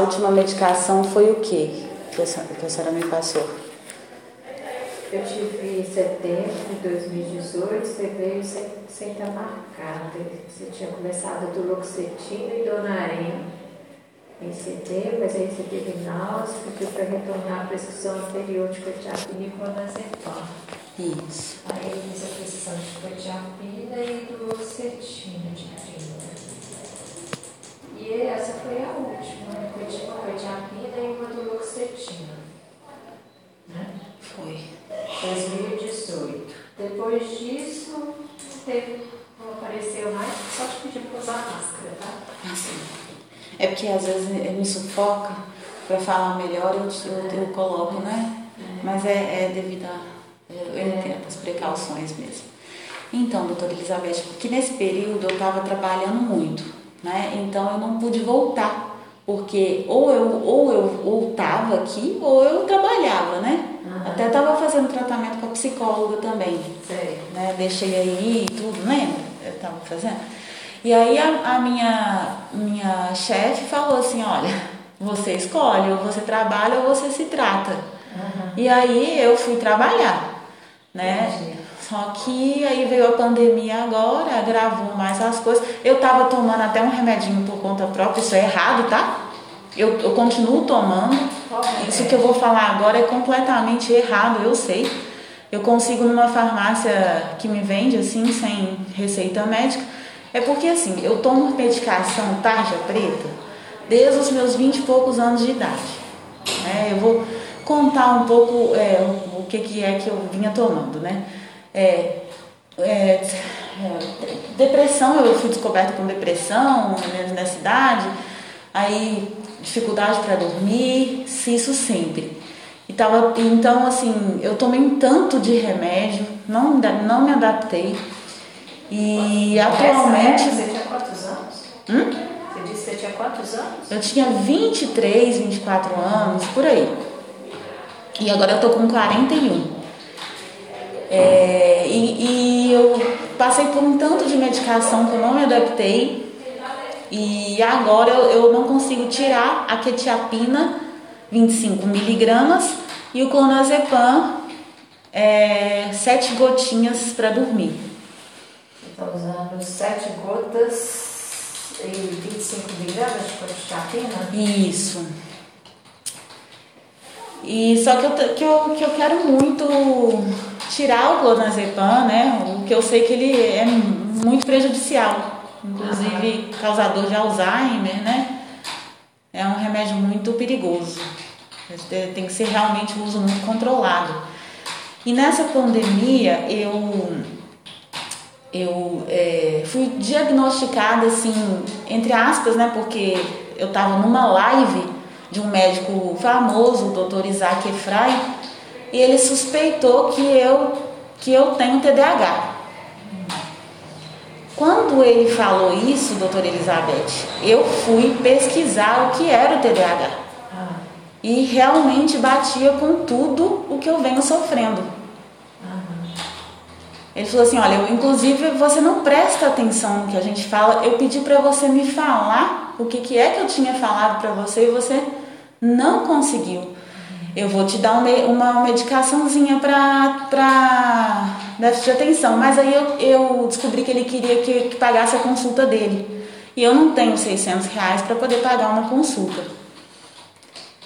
última medicação foi o quê que a senhora, que a senhora me passou? Eu tive em setembro de 2018, você veio sem, sem estar marcada. Você tinha começado do Loxetina e Donarém em setembro, mas aí você teve náusea, pediu para retornar a prescrição anterior de cotiapina e clonazepam. Isso. Aí eu fiz a prescrição de cotiapina e do Loxetina de 30. E essa foi a última, né? cotiapina e uma do Loxetina. Né? Foi. 2018. Depois disso, teve, não apareceu mais, só te pedindo para usar máscara, tá? É porque às vezes me sufoca para falar melhor, eu, eu, eu coloco, né? Mas é, é devido a. Eu, eu entendo as precauções mesmo. Então, doutora Elizabeth, que nesse período eu estava trabalhando muito, né? Então eu não pude voltar porque ou eu ou eu ou tava aqui ou eu trabalhava, né? Uhum. Até estava fazendo tratamento com a psicóloga também, Sei. né? Deixei aí e tudo, lembra? Eu estava fazendo. E aí a, a minha minha chefe falou assim, olha, você escolhe, ou você trabalha ou você se trata. Uhum. E aí eu fui trabalhar, né? Entendi. Só que aí veio a pandemia agora, agravou mais as coisas. Eu tava tomando até um remedinho por conta própria, isso é errado, tá? Eu, eu continuo tomando. É? Isso que eu vou falar agora é completamente errado, eu sei. Eu consigo numa farmácia que me vende assim, sem receita médica. É porque assim, eu tomo medicação tarja preta desde os meus 20 e poucos anos de idade. né? eu vou contar um pouco é, o que, que é que eu vinha tomando, né? É, é, é, depressão, eu fui descoberta com depressão né, nessa idade, aí dificuldade para dormir, isso sempre. E tava, então, assim, eu tomei um tanto de remédio, não, não me adaptei. E atualmente. Essa época, você tinha quantos anos? Hum? Você disse que você tinha quantos anos? Eu tinha 23, 24 anos, por aí. E agora eu tô com 41. É, e, e eu passei por um tanto de medicação que eu não me adaptei. E agora eu, eu não consigo tirar a quetiapina 25 miligramas e o clonazepam é, 7 gotinhas para dormir. Você está usando 7 gotas e 25 miligramas de cotiapina? Isso. E só que eu, que eu, que eu quero muito tirar o clonazepam, né? O que eu sei que ele é muito prejudicial, inclusive causador de Alzheimer, né? É um remédio muito perigoso. Tem que ser realmente um uso muito controlado. E nessa pandemia eu eu é, fui diagnosticada assim entre aspas, né? Porque eu estava numa live de um médico famoso, o Dr. Isaac Efraim, e ele suspeitou que eu que eu tenho TDAH. Quando ele falou isso, doutora Elizabeth, eu fui pesquisar o que era o TDAH. Ah, E realmente batia com tudo o que eu venho sofrendo. aham. Ele falou assim: Olha, eu, inclusive você não presta atenção no que a gente fala. Eu pedi para você me falar o que, que é que eu tinha falado para você e você não conseguiu. Eu vou te dar uma, medicaçãozinha para déficit de atenção. Mas aí eu, eu descobri que ele queria que, que pagasse a consulta dele. E eu não tenho 600 reais para poder pagar uma consulta.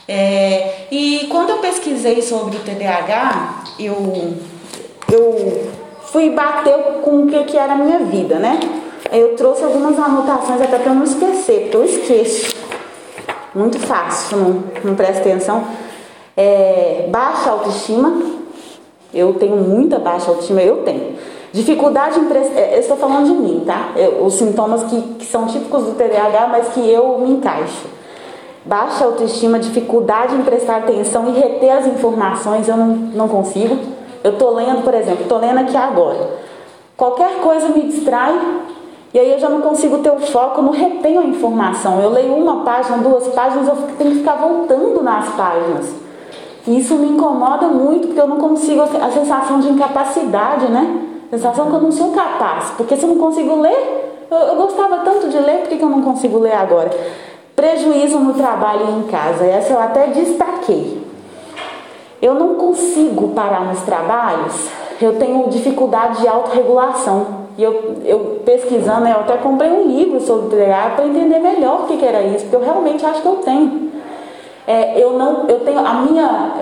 É, e quando eu pesquisei sobre o TDAH, eu, eu fui bater com o que, que era a minha vida, né? Eu trouxe algumas anotações até para eu não esquecer, porque eu esqueço. Muito fácil, não, não presta atenção. É, baixa autoestima. Eu tenho muita baixa autoestima, eu tenho. Dificuldade em prestar. Eu estou falando de mim, tá? Eu- os sintomas que, que são típicos do TDAH, mas que eu me encaixo. Baixa autoestima, dificuldade em prestar atenção e reter as informações, eu não, não consigo. Eu tô lendo, por exemplo, tô lendo aqui agora. Qualquer coisa me distrai e aí eu já não consigo ter o foco, não retenho a informação. Eu leio uma página, duas páginas, eu tenho que ficar voltando nas páginas. Isso me incomoda muito, porque eu não consigo a sensação de incapacidade, né? Sensação que eu não sou capaz, porque se eu não consigo ler, eu, eu gostava tanto de ler, por que, que eu não consigo ler agora? Prejuízo no trabalho e em casa, essa eu até destaquei. Eu não consigo parar nos trabalhos, eu tenho dificuldade de autorregulação. E eu, eu pesquisando, eu até comprei um livro sobre TDAH para entender melhor o que, que, era isso, porque eu realmente acho que eu tenho. É, eu não, eu tenho a minha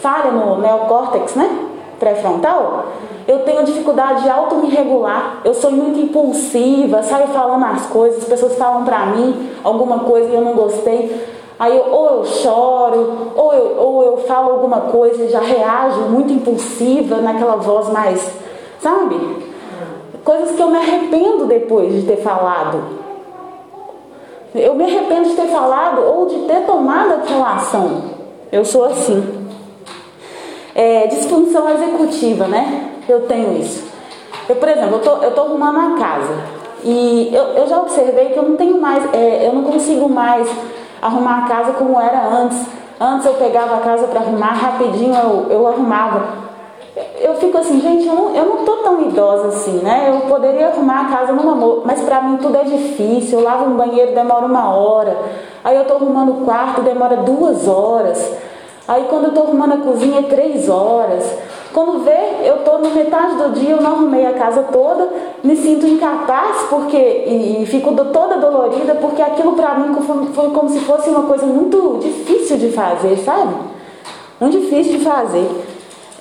falha no neocórtex, né? Pré-frontal, eu tenho dificuldade de auto-me regular. Eu sou muito impulsiva, saio falando as coisas, as pessoas falam pra mim alguma coisa e eu não gostei. Aí eu, ou eu choro, ou eu, ou eu falo alguma coisa e já reajo muito impulsiva naquela voz mais, sabe? Coisas que eu me arrependo depois de ter falado. Eu me arrependo de ter falado ou de ter tomado aquela ação. Eu sou assim. É, disfunção executiva, né? Eu tenho isso. Eu, por exemplo, eu tô, eu tô arrumando a casa. E eu, eu já observei que eu não tenho mais, é, eu não consigo mais arrumar a casa como era antes. Antes eu pegava a casa para arrumar, rapidinho eu, eu arrumava. Eu fico assim, gente, eu não, eu não tô tão idosa assim, né? Eu poderia arrumar a casa numa mas para mim tudo é difícil. Eu lavo um banheiro, demora uma hora. Aí eu tô arrumando o quarto, demora duas horas. Aí quando eu tô arrumando a cozinha, é três horas. Quando vê, eu estou na metade do dia, eu não arrumei a casa toda, me sinto incapaz porque e, e fico toda dolorida porque aquilo para mim foi, como se fosse uma coisa muito difícil de fazer, sabe? Muito difícil de fazer.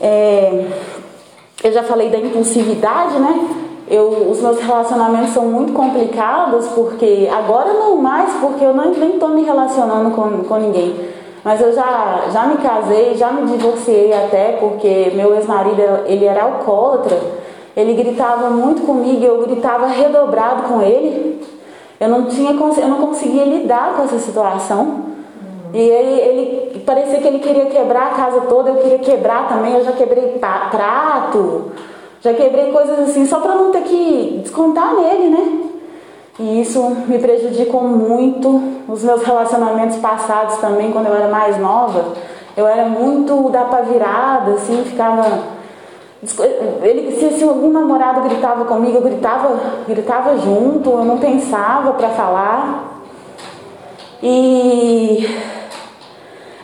É, eu já falei da impulsividade, né? Eu, os meus relacionamentos são muito complicados porque agora não mais porque eu não, nem estou me relacionando com, com ninguém. Mas eu já, já me casei, já me divorciei até, porque meu ex-marido ele era alcoólatra. Ele gritava muito comigo, eu gritava redobrado com ele. Eu não tinha, eu não conseguia lidar com essa situação. E ele, ele parecia que ele queria quebrar a casa toda, eu queria quebrar também. Eu já quebrei prato, já quebrei coisas assim, só para não ter que descontar nele, né? E isso me prejudicou muito. Os meus relacionamentos passados também, quando eu era mais nova, eu era muito da virada, assim, ficava. Ele, se, se algum namorado gritava comigo, eu gritava, gritava junto, eu não pensava para falar. E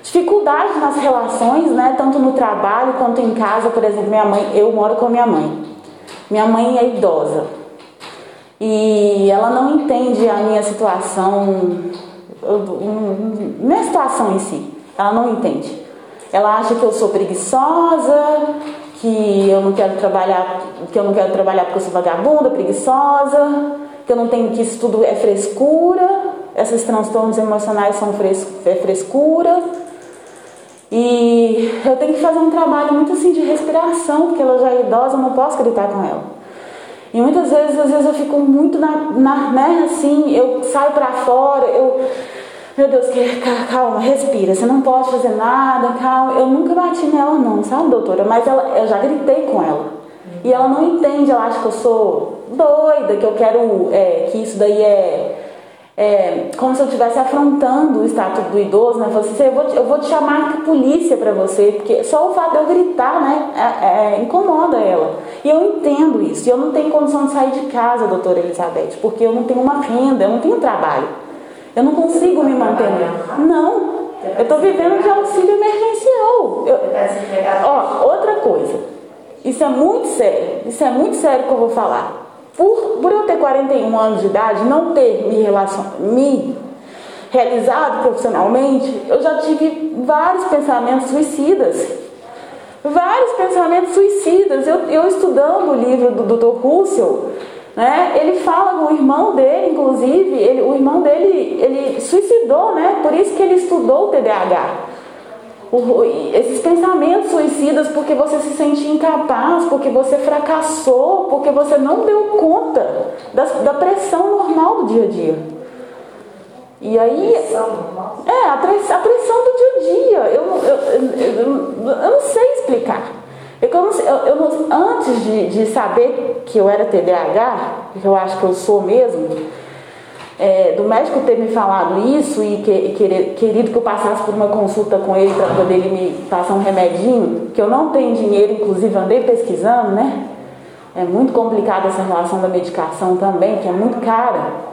dificuldades nas relações, né, tanto no trabalho quanto em casa, por exemplo, minha mãe, eu moro com minha mãe. Minha mãe é idosa. E ela não entende a minha situação, minha situação em si. Ela não entende. Ela acha que eu sou preguiçosa, que eu não quero trabalhar, que eu não quero trabalhar porque eu sou vagabunda, preguiçosa, que eu não tenho que isso tudo é frescura, esses transtornos emocionais são fres, é frescura. E eu tenho que fazer um trabalho muito assim de respiração, porque ela já é idosa, eu não posso gritar com ela. E muitas vezes, às vezes eu fico muito na, na né, assim, eu saio para fora, eu, meu Deus, calma, respira, você não pode fazer nada, calma. Eu nunca bati nela não, sabe, doutora? Mas ela, eu já gritei com ela. E ela não entende, ela acha que eu sou doida, que eu quero, é, que isso daí é é, como se eu estivesse afrontando o status do idoso, né? Falei assim, eu vou, te, eu vou te chamar a polícia para você, porque só o fato de eu gritar, né, é, é, incomoda ela. E eu entendo isso. E eu não tenho condição de sair de casa, doutora Elizabeth, porque eu não tenho uma renda, eu não tenho trabalho. Eu não consigo me manter. Não. Eu estou vivendo de auxílio emergencial. Eu, ó, outra coisa. Isso é muito sério. Isso é muito sério que eu vou falar. Por, por eu ter 41 anos de idade, não ter me, me realizado profissionalmente, eu já tive vários pensamentos suicidas. Vários pensamentos suicidas. Eu, eu estudando o livro do Dr. Russell, né, ele fala com o irmão dele, inclusive, ele, o irmão dele ele suicidou, né? Por isso que ele estudou o TDAH esses pensamentos suicidas porque você se sente incapaz, porque você fracassou, porque você não deu conta da, da pressão normal do dia a dia. E aí. É, a pressão, a pressão do dia a dia. Eu, eu, eu, eu não sei explicar. Eu, eu, eu, antes de, de saber que eu era TDAH, que eu acho que eu sou mesmo, é, do médico ter me falado isso e que, querido que eu passasse por uma consulta com ele para poder ele me passar um remedinho, que eu não tenho dinheiro, inclusive andei pesquisando, né? É muito complicada essa relação da medicação também, que é muito cara.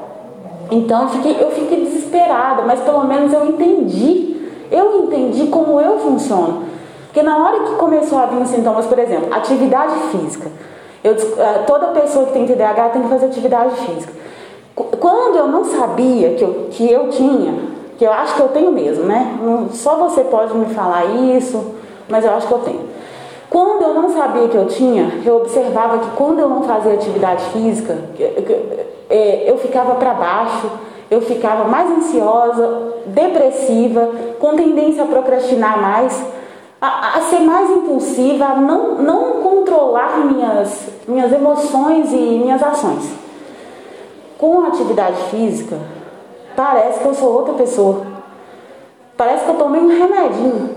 Então eu fiquei, eu fiquei desesperada, mas pelo menos eu entendi. Eu entendi como eu funciono. Porque na hora que começou a vir os sintomas, por exemplo, atividade física. Eu, eh, toda pessoa que tem TDAH tem que fazer atividade física. Quando eu não sabia que eu, que eu tinha, que eu acho que eu tenho mesmo, né? Só você pode me falar isso, mas eu acho que eu tenho. Quando eu não sabia que eu tinha, eu observava que quando eu não fazia atividade física, é, eu ficava para baixo, eu ficava mais ansiosa, depressiva, com tendência a procrastinar mais, a, a ser mais impulsiva, a não, não controlar minhas, minhas emoções e minhas ações. Com a atividade física, parece que eu sou outra pessoa. Parece que eu tomei um remedinho.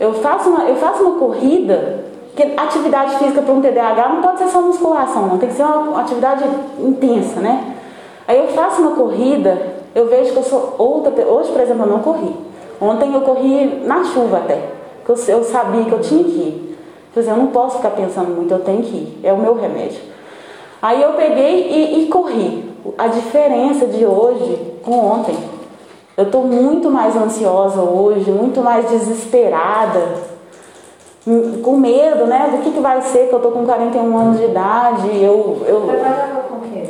Eu faço uma, eu faço uma corrida, que atividade física para um TDAH não pode ser só musculação, não tem que ser uma atividade intensa, né? Aí eu faço uma corrida, eu vejo que eu sou outra. Hoje, por exemplo, eu não corri. Ontem eu corri na chuva até, que eu, eu sabia que eu tinha que ir. Quer dizer, eu não posso ficar pensando muito, eu tenho que ir, é o meu remédio. Aí eu peguei e, e corri. A diferença de hoje com ontem. Eu estou muito mais ansiosa hoje, muito mais desesperada, hum, com medo, né? Do que, que vai ser que eu estou com 41 anos de idade. Eu, eu... Trabalhava com o quê?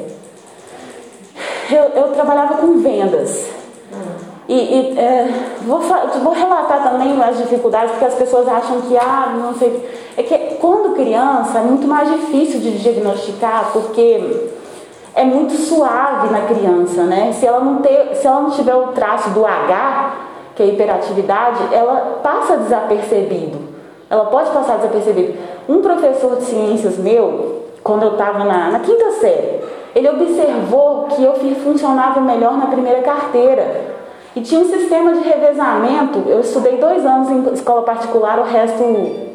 Eu, eu trabalhava com vendas. Hum. E, e é, vou, vou relatar também as dificuldades, porque as pessoas acham que, ah, não sei. É que quando criança é muito mais difícil de diagnosticar, porque é muito suave na criança, né? Se ela não, ter, se ela não tiver o traço do H, que é hiperatividade, ela passa desapercebido. Ela pode passar desapercebido. Um professor de ciências meu, quando eu estava na, na quinta série, ele observou que eu funcionava melhor na primeira carteira. E tinha um sistema de revezamento. Eu estudei dois anos em escola particular, o resto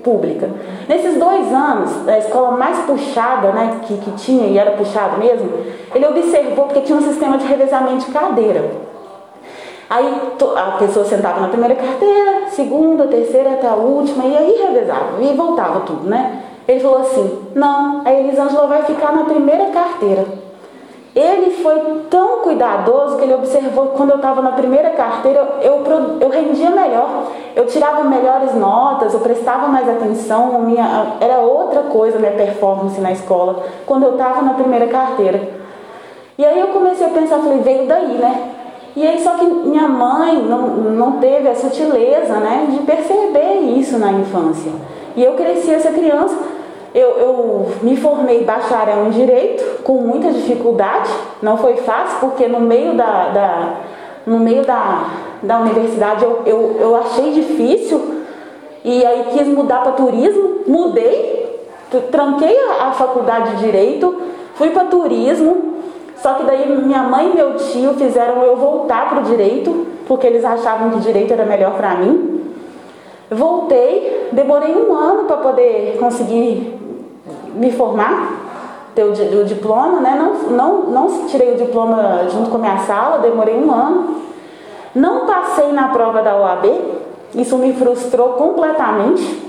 pública. Nesses dois anos, a escola mais puxada, né, que, que tinha e era puxado mesmo, ele observou porque tinha um sistema de revezamento de cadeira. Aí a pessoa sentava na primeira carteira, segunda, terceira até a última, e aí revezava, e voltava tudo, né? Ele falou assim: não, a Elisângela vai ficar na primeira carteira. Ele foi tão cuidadoso que ele observou que quando eu estava na primeira carteira, eu, eu rendia melhor, eu tirava melhores notas, eu prestava mais atenção, minha, era outra coisa minha performance na escola, quando eu estava na primeira carteira. E aí eu comecei a pensar, falei, veio daí, né? E aí só que minha mãe não, não teve a sutileza né, de perceber isso na infância. E eu cresci essa criança eu, eu, me formei bacharel em Direito com muita dificuldade, não foi fácil, porque no meio da, da no meio da, da universidade eu, eu, eu achei difícil. E aí quis mudar para turismo, mudei, tranquei a, a faculdade de Direito, fui para turismo, só que daí minha mãe e meu tio fizeram eu voltar para o Direito, porque eles achavam que Direito era melhor para mim. Voltei, demorei um ano para poder conseguir me formar, ter o, o, diploma, né? Não, não, não tirei o diploma junto com a minha sala, demorei um ano. Não passei na prova da OAB, isso me frustrou completamente,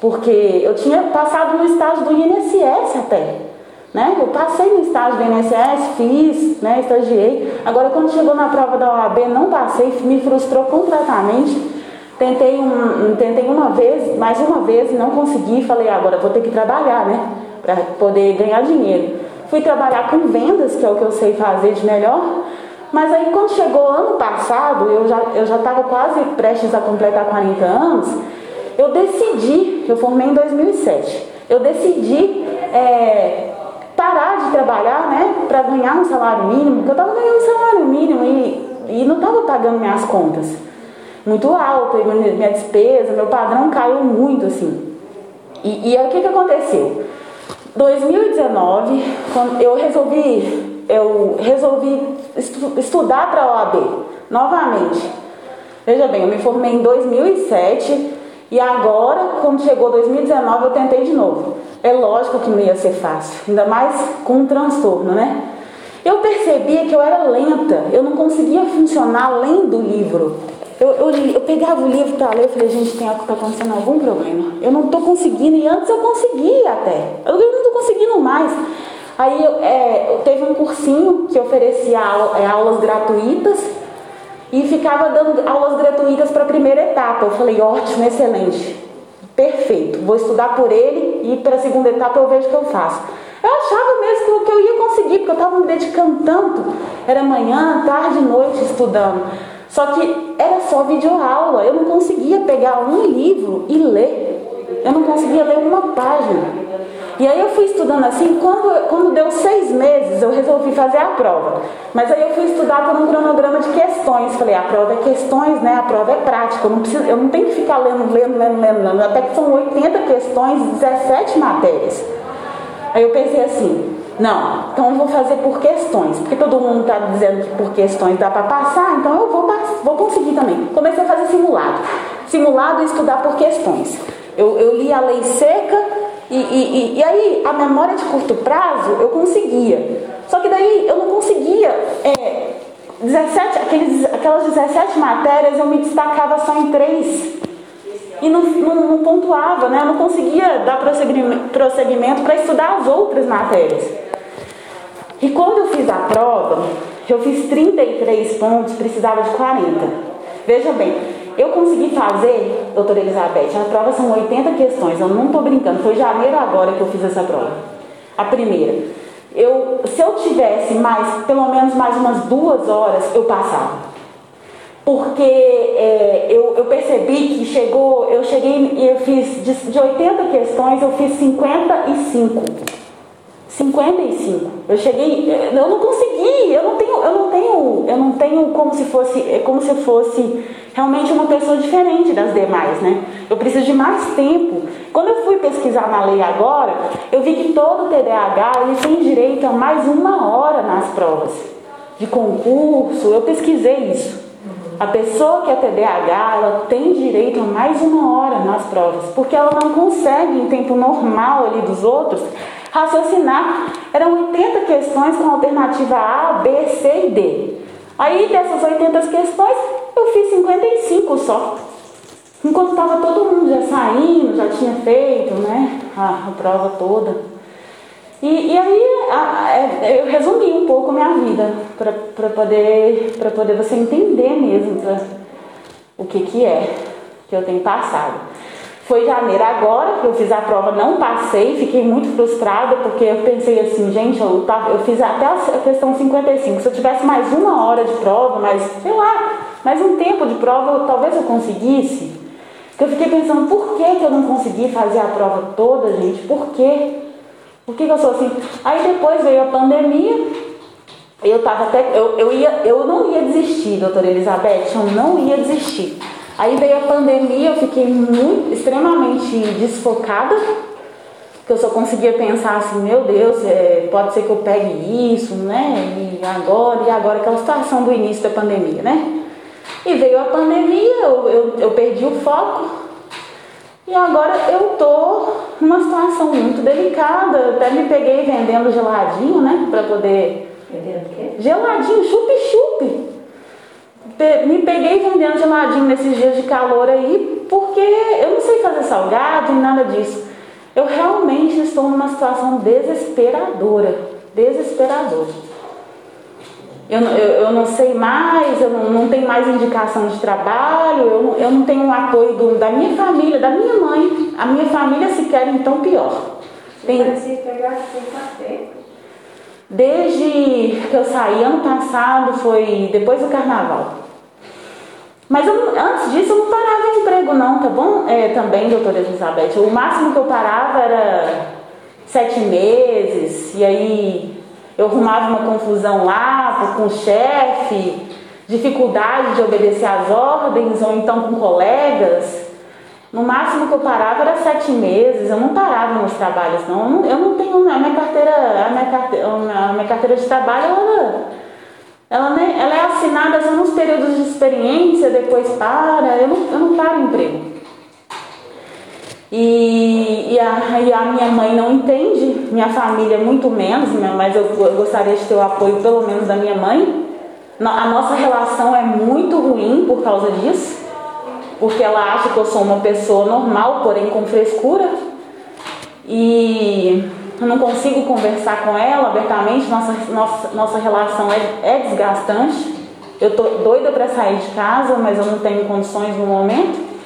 porque eu tinha passado no estágio do INSS até. Né? Eu passei no estágio do INSS, fiz, né, estagiei. Agora, quando chegou na prova da OAB, não passei, me frustrou completamente. Tentei, um, tentei uma vez, mais uma vez, não consegui. Falei, agora vou ter que trabalhar, né? Para poder ganhar dinheiro. Fui trabalhar com vendas, que é o que eu sei fazer de melhor. Mas aí, quando chegou ano passado, eu já eu já quase prestes a completar 40 anos. Eu decidi, eu formei em 2007. Eu decidi é, parar de trabalhar, né? Para ganhar um salário mínimo, porque eu estava ganhando um salário mínimo e, e não estava pagando minhas contas muito alta, minha despesa, meu padrão caiu muito assim. E, e aí o que, que aconteceu? 2019, quando eu resolvi, eu resolvi estu, estudar para a OAB novamente. Veja bem, eu me formei em 2007 e agora, quando chegou 2019, eu tentei de novo. É lógico que não ia ser fácil, ainda mais com um transtorno, né? Eu percebia que eu era lenta, eu não conseguia funcionar lendo o livro. Eu, eu, eu pegava o livro para ler e falei, gente, tem algo que está acontecendo algum problema. Eu não estou conseguindo, e antes eu conseguia até. Eu não estou conseguindo mais. Aí é, teve um cursinho que oferecia é, aulas gratuitas e ficava dando aulas gratuitas para a primeira etapa. Eu falei, ótimo, excelente, perfeito, vou estudar por ele e para a segunda etapa eu vejo o que eu faço. Eu achava mesmo que eu ia conseguir, porque eu estava me dedicando tanto. Era manhã, tarde, noite estudando. Só que era só videoaula. Eu não conseguia pegar um livro e ler. Eu não conseguia ler uma página. E aí eu fui estudando assim, quando, quando deu seis meses, eu resolvi fazer a prova. Mas aí eu fui estudar por um cronograma de questões. Falei, a prova é questões, né? A prova é prática. Eu não, preciso, eu não tenho que ficar lendo, lendo, lendo, lendo, lendo. Até que são 80 questões, 17 matérias. Aí eu pensei assim, não, então eu vou fazer por questões, porque todo mundo está dizendo que por questões dá para passar, então eu vou, vou conseguir também. Comecei a fazer simulado. Simulado e estudar por questões. Eu, eu li a lei seca e, e, e, e, aí a memória de curto prazo eu conseguia. Só que daí eu não conseguia. É, 17, aqueles, aquelas 17 matérias eu me destacava só em três e não, não, não pontuava, né? eu não conseguia dar prosseguimento para estudar as outras matérias. E quando eu fiz a prova, eu fiz 33 pontos, precisava de 40. Veja bem, eu consegui fazer, doutora Elizabeth, a prova são 80 questões, eu não estou brincando, foi janeiro agora que eu fiz essa prova. A primeira. Eu, se eu tivesse mais, pelo menos mais umas duas horas, eu passava porque é, eu, eu, percebi que chegou, eu cheguei e eu fiz de, de 80 questões, eu fiz 55. 55. Eu cheguei, eu não consegui, eu não tenho, eu não tenho, eu não tenho como se fosse, é como se fosse realmente uma pessoa diferente das demais, né? Eu preciso de mais tempo. Quando eu fui pesquisar na lei agora, eu vi que todo TDAH ele tem direito a mais uma hora nas provas de concurso. Eu pesquisei isso. A pessoa que é TDAH, ela tem direito a mais uma hora nas provas, porque ela não consegue, em tempo normal ali dos outros, raciocinar. Eram 80 questões com alternativa A, B, C e D. Aí dessas 80 questões, eu fiz 55 só. Enquanto estava todo mundo já saindo, já tinha feito né, a, a prova toda. E, e aí a, é, eu resumi um pouco a minha vida para poder, poder você entender mesmo pra, o que, que é que eu tenho passado. Foi janeiro agora que eu fiz a prova, não passei, fiquei muito frustrada porque eu pensei assim, gente, eu, tava, eu fiz até a questão 55. Se eu tivesse mais uma hora de prova, mais, sei lá, mais um tempo de prova, eu, talvez eu conseguisse. Eu fiquei pensando, por que, que eu não consegui fazer a prova toda, gente? Por quê? Por que, que eu sou assim? Aí depois veio a pandemia, eu tava até. Eu, eu, ia, eu não ia desistir, doutora Elizabeth, eu não ia desistir. Aí veio a pandemia, eu fiquei muito, extremamente desfocada, que eu só conseguia pensar assim, meu Deus, é, pode ser que eu pegue isso, né? E agora, e agora aquela situação do início da pandemia, né? E veio a pandemia, eu, eu, eu perdi o foco, e agora eu tô numa situação muito delicada. Até me peguei vendendo geladinho, né? Pra poder. Vendendo o quê? Geladinho, chup-chup. Me peguei vendendo geladinho nesses dias de calor aí, porque eu não sei fazer salgado e nada disso. Eu realmente estou numa situação desesperadora. Desesperadora eu, eu, eu não sei mais, eu não, não tenho mais indicação de trabalho, eu não, eu não tenho o apoio do, da minha família, da minha mãe. A minha família se quer então pior. Tem, pegar Desde que eu saí ano passado, foi depois do carnaval. Mas eu, antes disso eu não parava em emprego não, tá bom? É, também, doutora Elizabeth. O máximo que eu parava era sete meses, e aí eu arrumava uma confusão lá com o chefe, dificuldade de obedecer às ordens, ou então com colegas. No máximo que eu parava era sete meses, eu não parava nos trabalhos, não. Eu não, eu não tenho. A minha carteira, a minha carteira, a minha carteira de trabalho, ela, ela, ela é assinada só nos períodos de experiência, depois para. Eu não, eu não paro emprego. E, e, a, e, a, minha mãe não entende, minha família muito menos, mas eu, eu, gostaria de ter o apoio pelo menos da minha mãe. A nossa relação é muito ruim por causa disso, porque ela acha que eu sou uma pessoa normal, porém com frescura. E, eu não consigo conversar com ela abertamente, nossa, nossa, nossa relação é, é desgastante. Eu tô doida para sair de casa, mas eu não tenho condições no momento.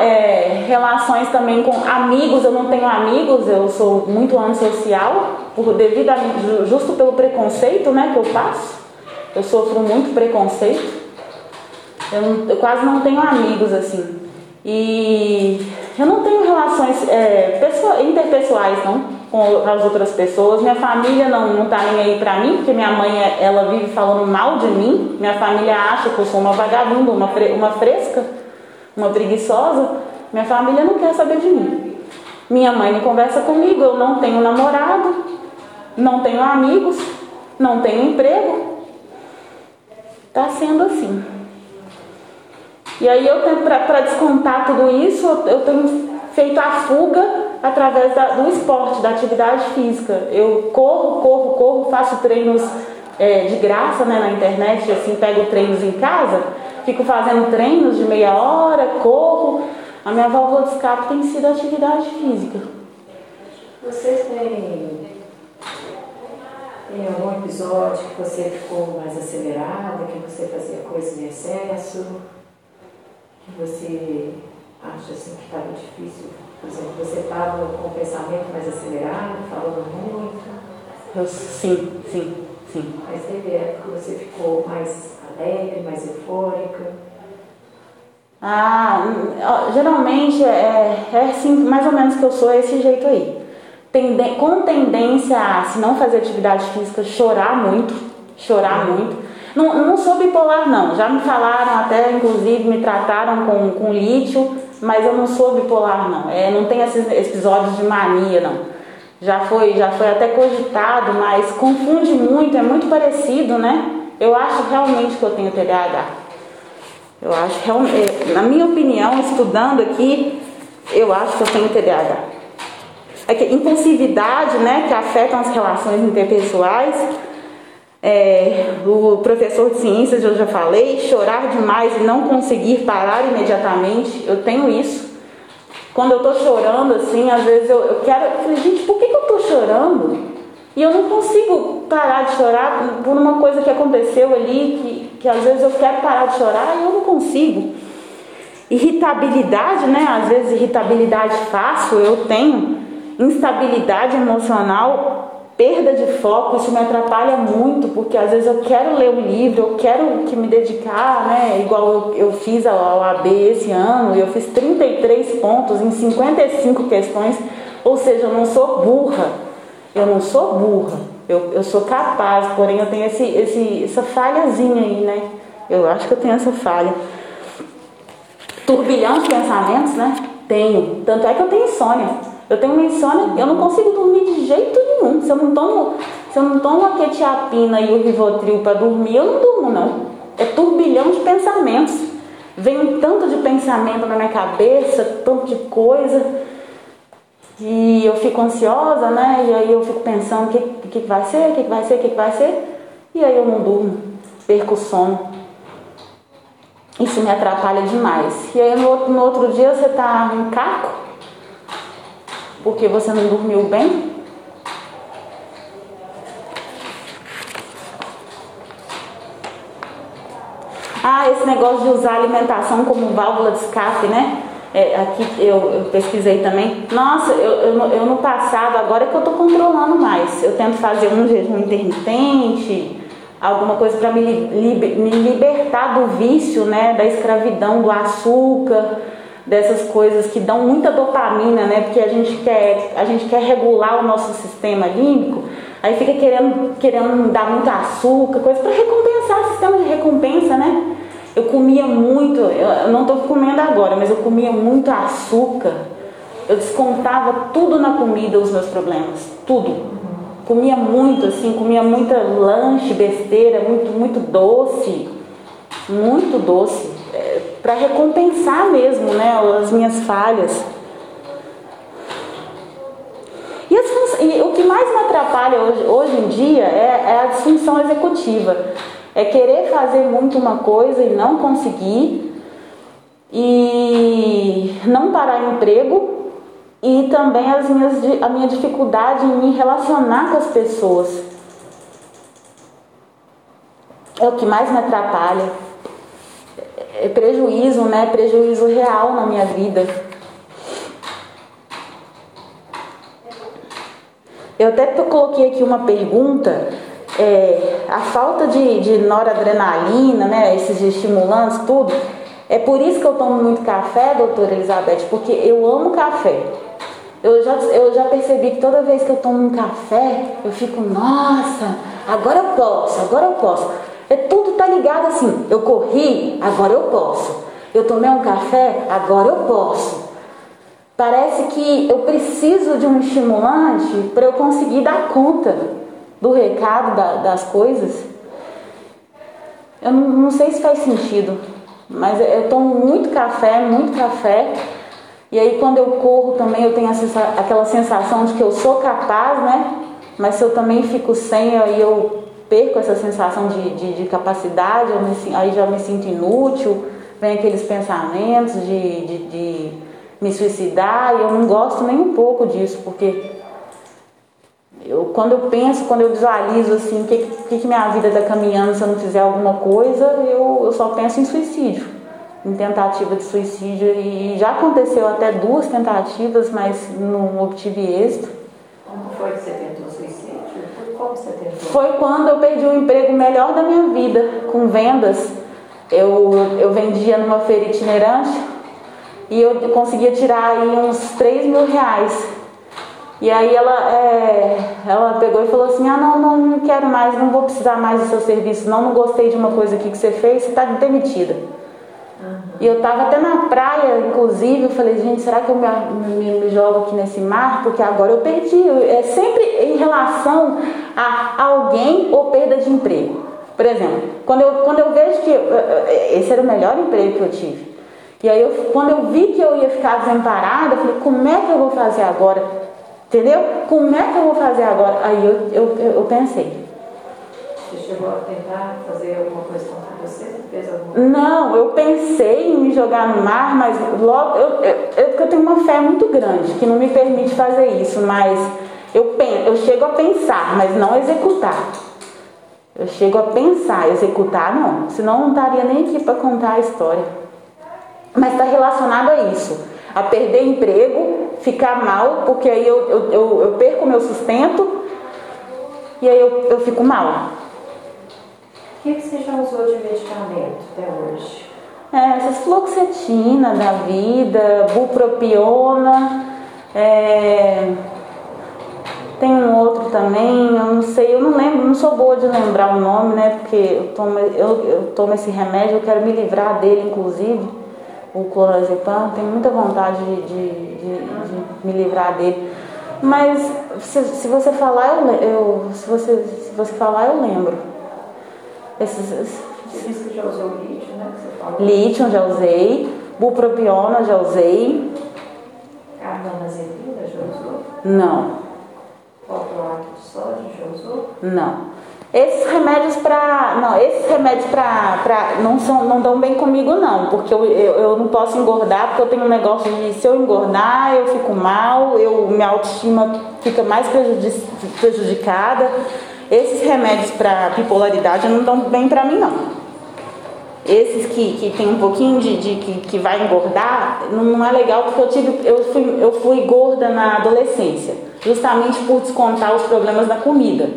É, relações também com amigos, eu não tenho amigos, eu sou muito antissocial, por, devido a, justo pelo preconceito né, que eu passo. Eu sofro muito preconceito. Eu, eu quase não tenho amigos assim. E eu não tenho relações é, pessoa, interpessoais não com as outras pessoas. Minha família não, não tá nem aí pra mim, porque minha mãe ela vive falando mal de mim. Minha família acha que eu sou uma vagabunda, uma, fre, uma fresca, uma preguiçosa. Minha família não quer saber de mim. Minha mãe não conversa comigo, eu não tenho namorado, não tenho amigos, não tenho emprego. Tá sendo assim. E aí eu tenho para descontar tudo isso, eu tenho feito a fuga através da, do esporte, da atividade física. Eu corro, corro, corro, faço treinos é, de graça né, na internet, assim, pego treinos em casa, fico fazendo treinos de meia hora, corro. A minha válvula de escape tem sido a atividade física. Vocês têm, têm algum episódio que você ficou mais acelerada, que você fazia coisas em excesso? que você acha assim que estava difícil? Por exemplo, você estava com o pensamento mais acelerado, falando muito? Eu, sim, sim, sim. Mas teve época que você ficou mais alegre, mais eufórica? Ah, hum, geralmente é, é assim, mais ou menos que eu sou esse jeito aí. Tende com tendência a, se não fazer atividade física, chorar muito, chorar muito. Não, não sou bipolar, não. Já me falaram, até inclusive me trataram com, com lítio, mas eu não sou bipolar, não. É, não tem esses episódios de mania, não. Já foi, já foi até cogitado, mas confunde muito, é muito parecido, né? Eu acho realmente que eu tenho TDAH. Eu acho realmente, é, na minha opinião, estudando aqui, eu acho que eu tenho TDAH. É que impulsividade, né, que afetam as relações interpessoais, é, o professor de ciências, eu já falei, chorar demais e não conseguir parar imediatamente, eu tenho isso. Quando eu estou chorando, assim, às vezes eu, eu quero. Eu falei, gente, por que, que eu estou chorando? E eu não consigo parar de chorar por uma coisa que aconteceu ali, que, que às vezes eu quero parar de chorar e eu não consigo. Irritabilidade, né? Às vezes irritabilidade fácil, eu tenho. Instabilidade emocional, perda de foco, isso me atrapalha muito, porque às vezes eu quero ler um livro, eu quero que me dedicar, né? Igual eu, eu fiz ao AB esse ano, e eu fiz 33 pontos em 55 questões, ou seja, eu não sou burra, eu não sou burra, eu, eu sou capaz, porém eu tenho esse, esse, essa falhazinha aí, né? Eu acho que eu tenho essa falha. Turbilhão de pensamentos, né? Tenho. Tanto é que eu tenho insônia. Eu tenho uma insônia, eu não consigo dormir de jeito nenhum. Se eu não tomo, se eu não tomo a quetiapina e o Rivotril para dormir, eu não durmo não. É turbilhão de pensamentos. Vem um tanto de pensamento na minha cabeça, tanto de coisa. E eu fico ansiosa, né? E aí eu fico pensando o que, que, vai ser, o que, que vai ser, o que, que vai ser. E aí eu não durmo, perco o sono. Isso me atrapalha demais. E aí no outro, no outro dia você tá em caco, porque você não dormiu bem? Ah, esse negócio de usar alimentação como válvula de escape, né? É, aqui eu, eu, pesquisei também. Nossa, eu, eu, eu, no passado, agora é que eu estou controlando mais. Eu tento fazer um jejum intermitente, alguma coisa para me, me libertar do vício, né? Da escravidão do açúcar dessas coisas que dão muita dopamina, né? Porque a gente quer, a gente quer regular o nosso sistema límbico, aí fica querendo, querendo dar muito açúcar, coisa para recompensar, sistema de recompensa, né? Eu comia muito, eu não estou comendo agora, mas eu comia muito açúcar. Eu descontava tudo na comida os meus problemas, tudo. Comia muito, assim, comia muita lanche, besteira, muito, muito doce, muito doce para recompensar mesmo né, as minhas falhas. E, as, e, o que mais me atrapalha hoje, hoje em dia é, é a disfunção executiva. É querer fazer muito uma coisa e não conseguir, e não parar em emprego, e também as minhas, a minha dificuldade em me relacionar com as pessoas. É o que mais me atrapalha. É prejuízo, né? Prejuízo real na minha vida. Eu até coloquei aqui uma pergunta. É, a falta de, de noradrenalina, né, esses estimulantes, tudo, é por isso que eu tomo muito café, doutora Elizabeth, porque eu amo café. Eu já, eu já percebi que toda vez que eu tomo um café, eu fico, nossa, agora eu posso, agora eu posso. É, tudo tá ligado assim, eu corri, agora eu posso. Eu tomei um café, agora eu posso. Parece que eu preciso de um estimulante para eu conseguir dar conta do recado da, das coisas. Eu não, não, sei se faz sentido, mas eu tomo muito café, muito café. E aí quando eu corro também eu tenho aquela sensação de que eu sou capaz, né? Mas se eu também fico sem, aí eu perco essa sensação de, de, de capacidade, me, aí já me sinto inútil, vem aqueles pensamentos de, de, de me suicidar e eu não gosto nem um pouco disso, porque eu, quando eu penso, quando eu visualizo assim, o que, que, que, minha vida está caminhando se eu não fizer alguma coisa, eu, eu só penso em suicídio, em tentativa de suicídio. E já aconteceu até duas tentativas, mas não obtive êxito. Como foi que você tentou suicídio? Como você tentou? Foi quando eu perdi o emprego melhor da minha vida, com vendas. Eu, eu vendia numa feira itinerante e eu conseguia tirar aí uns 3 mil reais. E aí ela, é, ela pegou e falou assim, ah não, não, não quero mais, não vou precisar mais do seu serviço, não, não gostei de uma coisa aqui que você fez, você está demitida. Uhum. E eu estava até na praia, inclusive, eu falei, gente, será que eu me, me, me, jogo aqui nesse mar? Porque agora eu perdi. É sempre em relação a alguém ou perda de emprego. Por exemplo, quando eu, quando eu vejo que esse era o melhor emprego que eu tive. E aí, eu, quando eu vi que eu ia ficar desamparada, eu falei, como é que eu vou fazer agora? Entendeu? Como é que eu vou fazer agora? Aí eu, eu, eu pensei. Você chegou a tentar fazer alguma coisa contra você? Fez alguma Não, eu pensei em me jogar no mar, mas logo. Eu, eu, eu, eu tenho uma fé muito grande que não me permite fazer isso, mas eu, penso, eu chego a pensar, mas não executar. Eu chego a pensar, executar não, senão não estaria nem aqui para contar a história. Mas está relacionado a isso, a perder emprego, ficar mal, porque aí eu, eu, eu, eu perco meu sustento e aí eu, eu fico mal. O que, que você já usou de medicamento até hoje? É, essas fluoxetina da vida, bupropiona, é, tem um outro também, eu não sei, eu não lembro, não sou boa de lembrar o nome, né? Porque eu tomo, eu, eu tomo esse remédio, eu quero me livrar dele, inclusive o clonazepam, tenho muita vontade de, de, de, de, me livrar dele. Mas se, se você falar, eu, eu, se, você, se você falar, eu lembro. Esses, você já usou lítio, né? Lítio já usei, bupropiona já usei. Carbamazepina já usou? Não. Opiato de sódio já usou? Não. Esses remédios para. Não, esses remédios para. Não, são, não dão bem comigo, não, porque eu, eu, eu, não posso engordar, porque eu tenho um negócio de se eu engordar, eu fico mal, eu, minha autoestima fica mais prejudicada. Esses remédios para bipolaridade não dão bem para mim, não. Esses que, que tem um pouquinho de, de que, que vai engordar, não, não é legal porque eu, tive, eu, fui, eu fui gorda na adolescência, justamente por descontar os problemas da comida.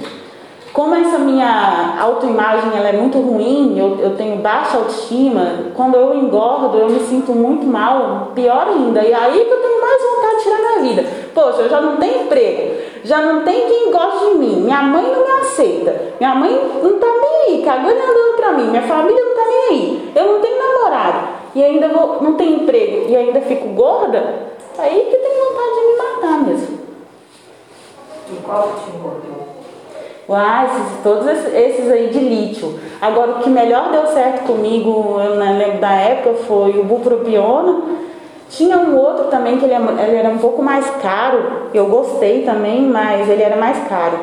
Como essa minha autoimagem ela é muito ruim, eu, eu tenho baixa autoestima, quando eu engordo eu me sinto muito mal, pior ainda. E aí que eu tenho mais vontade de tirar minha vida. Poxa, eu já não tenho emprego, já não tem quem goste de mim, minha mãe não me aceita, minha mãe não tá nem aí, cagando e andando pra mim, minha família não tá nem aí, eu não tenho namorado e ainda vou, não tenho emprego e ainda fico gorda, aí que tenho vontade de me matar mesmo. E qual te engordou? Ah, esses, todos esses aí de lítio. Agora, o que melhor deu certo comigo, eu não lembro da época, foi o bupropiona. Tinha um outro também que ele, é ele era um pouco mais caro. Eu gostei também, mas ele era mais caro.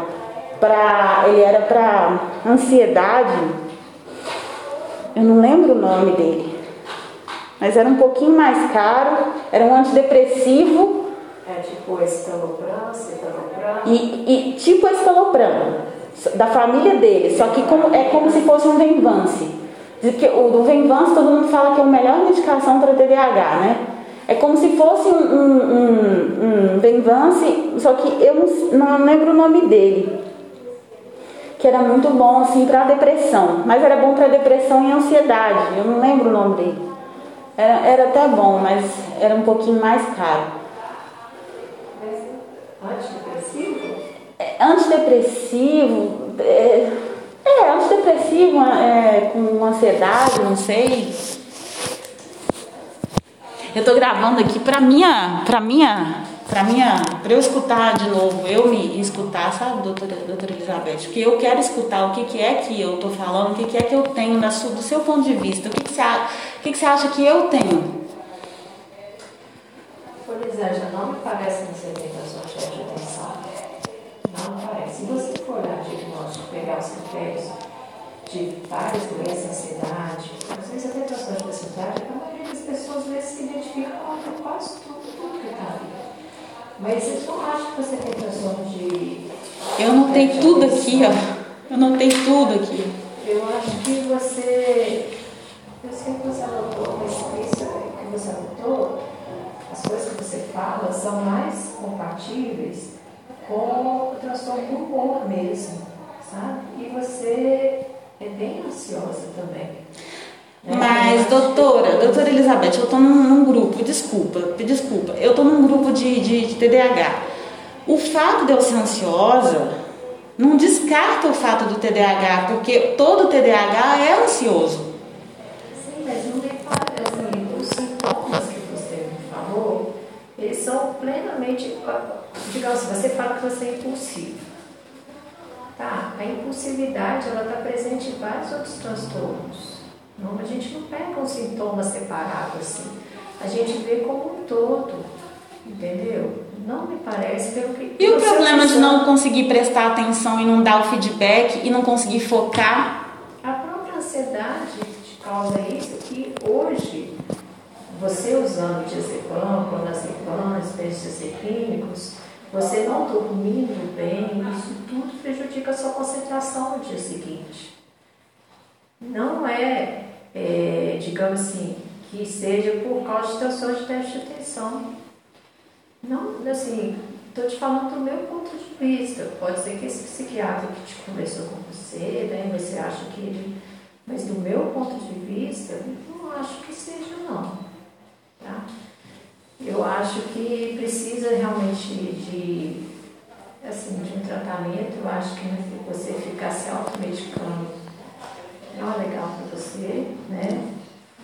Pra, ele era para ansiedade. Eu não lembro o nome dele. Mas era um pouquinho mais caro. Era um antidepressivo. É, tipo estalopram, citalopram. E, e tipo estalopram, da família dele, só que como, é como se fosse um Venvance. Que o do Venvance todo mundo fala que é a melhor medicação para TDAH, né? É como se fosse um, um, um, um só que eu não, não lembro o nome dele. Que era muito bom assim para depressão, mas era bom para depressão e ansiedade. Eu não lembro o nome dele. Era, era até bom, mas era um pouquinho mais caro. Antidepressivo? É, antidepressivo. É, é antidepressivo é, com ansiedade, não sei. Eu tô gravando aqui pra minha, pra minha, pra minha, pra eu escutar de novo, eu me escutar, sabe, doutora, doutora Elizabeth? Porque eu quero escutar o que, que é que eu tô falando, o que, que é que eu tenho da do seu ponto de vista, o que, que, você, o que, que você acha que eu tenho? Por exemplo, não me parece que você tem de atenção. Não me parece. Se você for olhar diagnóstico, pegar os critérios de várias doenças, ansiedade, às vezes até transtorno de ansiedade, pessoas às vezes se identificam com quase tudo, tudo que está ali. Mas eu não acho que você tem transtorno de. Eu não tenho tudo aqui, ó. Eu não tenho tudo aqui. Eu acho que você. Eu sei que você anotou, mas isso que você anotou, as coisas que são mais compatíveis com o transtorno do humor mesmo, sabe? E você é bem ansiosa também. Mas, doutora, doutora Elizabeth, eu estou num, num, grupo, desculpa, desculpa, eu estou num grupo de, de, de, TDAH. O fato de eu ser ansiosa não descarta o fato do TDAH, porque todo TDAH é ansioso. Sim, mas não me assim, os sintomas que você me falou, eles são plenamente, digamos assim, você fala que você é impulsivo. Tá, a impulsividade, ela está presente em vários outros transtornos. Não, a gente não pega um sintoma separado assim. A gente vê como um todo, entendeu? Não me parece pelo que. E o problema de não conseguir prestar atenção e não dar o feedback e não conseguir focar? A própria ansiedade causa isso que hoje, você usando diazepam, clonazepam, espécies químicos, você não dormindo bem, isso tudo prejudica a sua concentração no dia seguinte. Não é é, digamos assim, que seja por causa de transtorno de teste de atenção. Não, assim, estou te falando do meu ponto de vista. Pode ser que esse psiquiatra que te conversou com você, né, você acha que ele. Mas do meu ponto de vista, não acho que seja não. Tá? Eu acho que precisa realmente de, assim, de um tratamento. Eu acho que você ficar se automedicando não é legal para você, né?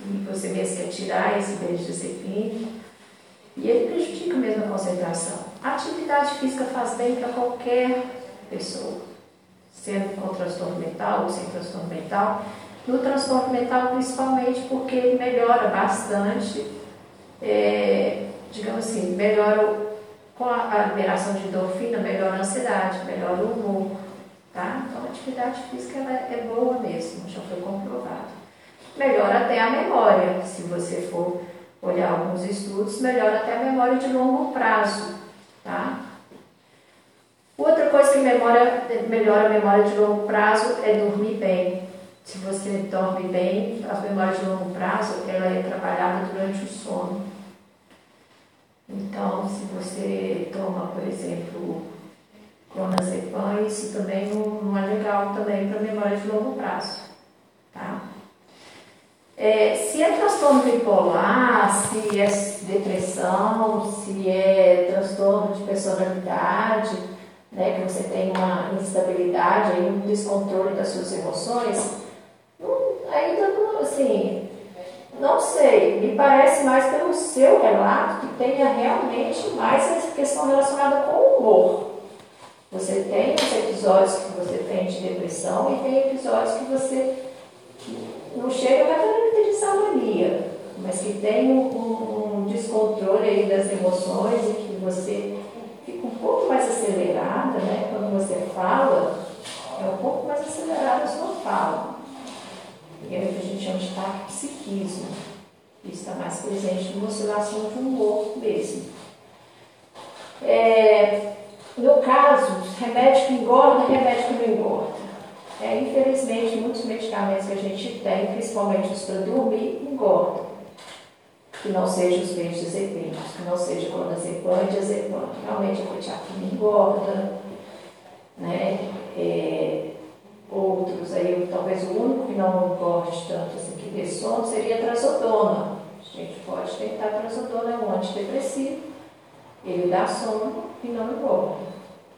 E você mesmo tirar esse benzodiazepina. E ele prejudica mesmo a concentração. A atividade física faz bem para qualquer pessoa, sendo com transtorno mental ou sem transtorno mental. No transtorno mental, principalmente porque ele melhora bastante, é, digamos assim, melhora com a, liberação de endorfina, melhora a ansiedade, melhora o humor. Tá? Então, a atividade física ela é boa mesmo, já foi comprovado. Melhora até a memória, se você for olhar alguns estudos, melhora até a memória de longo prazo. Tá? Outra coisa que memória, melhora a memória de longo prazo é dormir bem. Se você dorme bem, a memória de longo prazo ela é trabalhada durante o sono. Então, se você toma, por exemplo, clonazepam, isso também não, é legal também para memória de longo prazo. Tá? É, se é transtorno bipolar, se é depressão, se é transtorno de personalidade, né, que você tem uma instabilidade, aí, um descontrole das suas emoções, não, ainda não, assim, não sei, me parece mais pelo seu relato que tenha realmente mais essa questão relacionada com o humor. Você tem os episódios que você tem de depressão e tem episódios que você que não chega a caracterizar mania, mas que tem um, um, descontrole aí das emoções e que você fica um pouco mais acelerada, né? Quando você fala, é um pouco mais acelerada a sua fala. E é o que a gente chama de psiquismo. Isso está mais presente numa oscilação de humor mesmo. É, no caso, remédio que engorda, remédio que não engorda. É, infelizmente, muitos medicamentos que a gente tem, principalmente os para dormir, engordam. Que não sejam os benzodiazepinas, que não seja clonazepam e diazepam. Realmente a quetiapina engorda, né? É, outros aí, talvez o único que não engorde tanto assim que dê sono seria a trazodona. A gente pode tentar a trazodona, é um antidepressivo, ele dá sono e não engorda,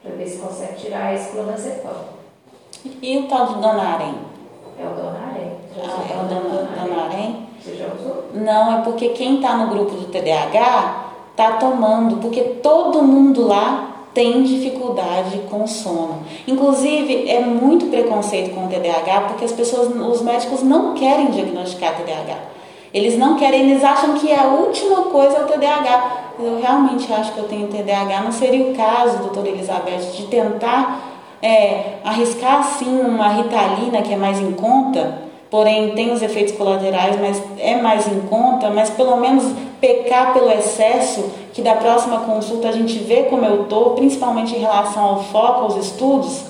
para ver se consegue tirar esse clonazepam. E o tal de Donarém? É o Donarém. Ah, é o Donarém? Você já usou? Não, é porque quem está no grupo do TDAH está tomando, porque todo mundo lá tem dificuldade com sono. Inclusive, é muito preconceito com o TDAH, porque as pessoas, os médicos não querem diagnosticar TDAH. Eles não querem, eles acham que a última coisa é o TDAH. Eu realmente acho que eu tenho TDAH. Não seria o caso, doutora Elizabeth, de tentar é, arriscar sim uma ritalina que é mais em conta, porém tem os efeitos colaterais, mas é mais em conta, mas pelo menos pecar pelo excesso, que da próxima consulta a gente vê como eu estou, principalmente em relação ao foco, aos estudos,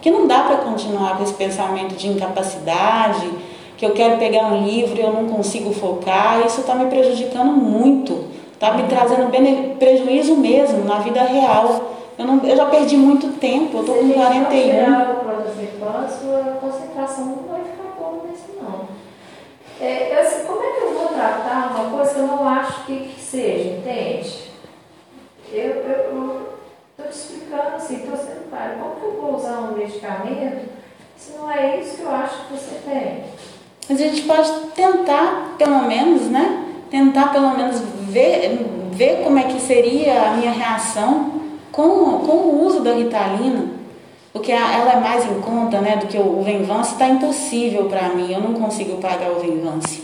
que não dá para continuar com esse pensamento de incapacidade, que eu quero pegar um livro e eu não consigo focar, isso está me prejudicando muito, está me trazendo prejuízo mesmo na vida real. Eu, não, eu já perdi muito tempo, eu tô com 41. Se a concentração não vai ficar boa nisso não. É, eu, assim, como é que eu vou tratar uma coisa que eu não acho que, que seja, entende? Eu estou te explicando assim, estou sendo claro, como que eu vou usar um medicamento se não é isso que eu acho que você tem? A gente pode tentar, pelo menos, né? Tentar pelo menos ver, ver como é que seria a minha reação com, com o uso da Ritalina, porque ela é mais em conta né, do que o Venvance, está impossível para mim, eu não consigo pagar o Venvance.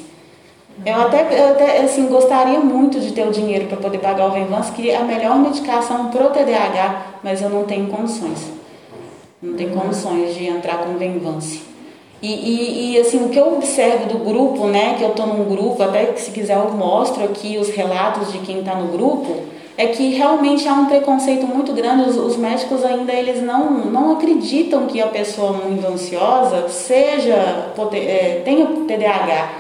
Eu até, eu até assim, gostaria muito de ter o dinheiro para poder pagar o Venvance, que é a melhor medicação para o TDAH, mas eu não tenho condições. Não tenho condições de entrar com Venvance. E, e, e, assim, o que eu observo do grupo, né, que eu estou num grupo, até que se quiser eu mostro aqui os relatos de quem está no grupo, é que realmente há um preconceito muito grande. Os, os, médicos ainda eles não, não acreditam que a pessoa muito ansiosa seja é, tenha TDAH.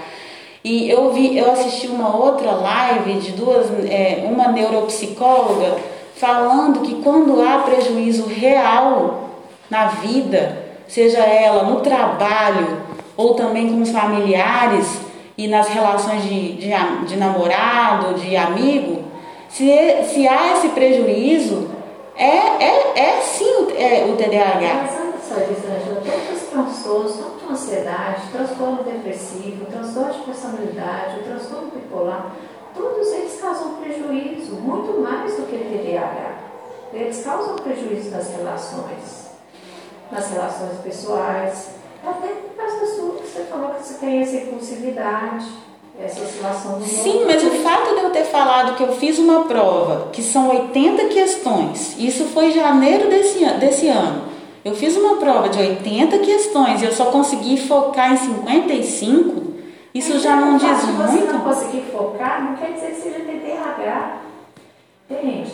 E eu vi, eu assisti uma outra live de duas, é, uma neuropsicóloga falando que quando há prejuízo real na vida, seja ela no trabalho ou também com os familiares e nas relações de, de, de namorado, de amigo, se, se há esse prejuízo, é, é, é sim é, o TDAH. Todos os transtornos, tanto ansiedade, transtorno depressivo, transtorno de personalidade, o transtorno bipolar, todos eles causam prejuízo, muito mais do que o TDAH. Eles causam prejuízo nas relações, nas relações pessoais, até causa da sua, você falou que você tem essa impulsividade essa oscilação do Sim, mas o fato de eu ter falado que eu fiz uma prova, que são 80 questões, isso foi em janeiro desse, desse ano. Eu fiz uma prova de 80 questões e eu só consegui focar em 55. Isso já não diz se muito. Se você não conseguir focar, não quer dizer que seja TDAH. Entende?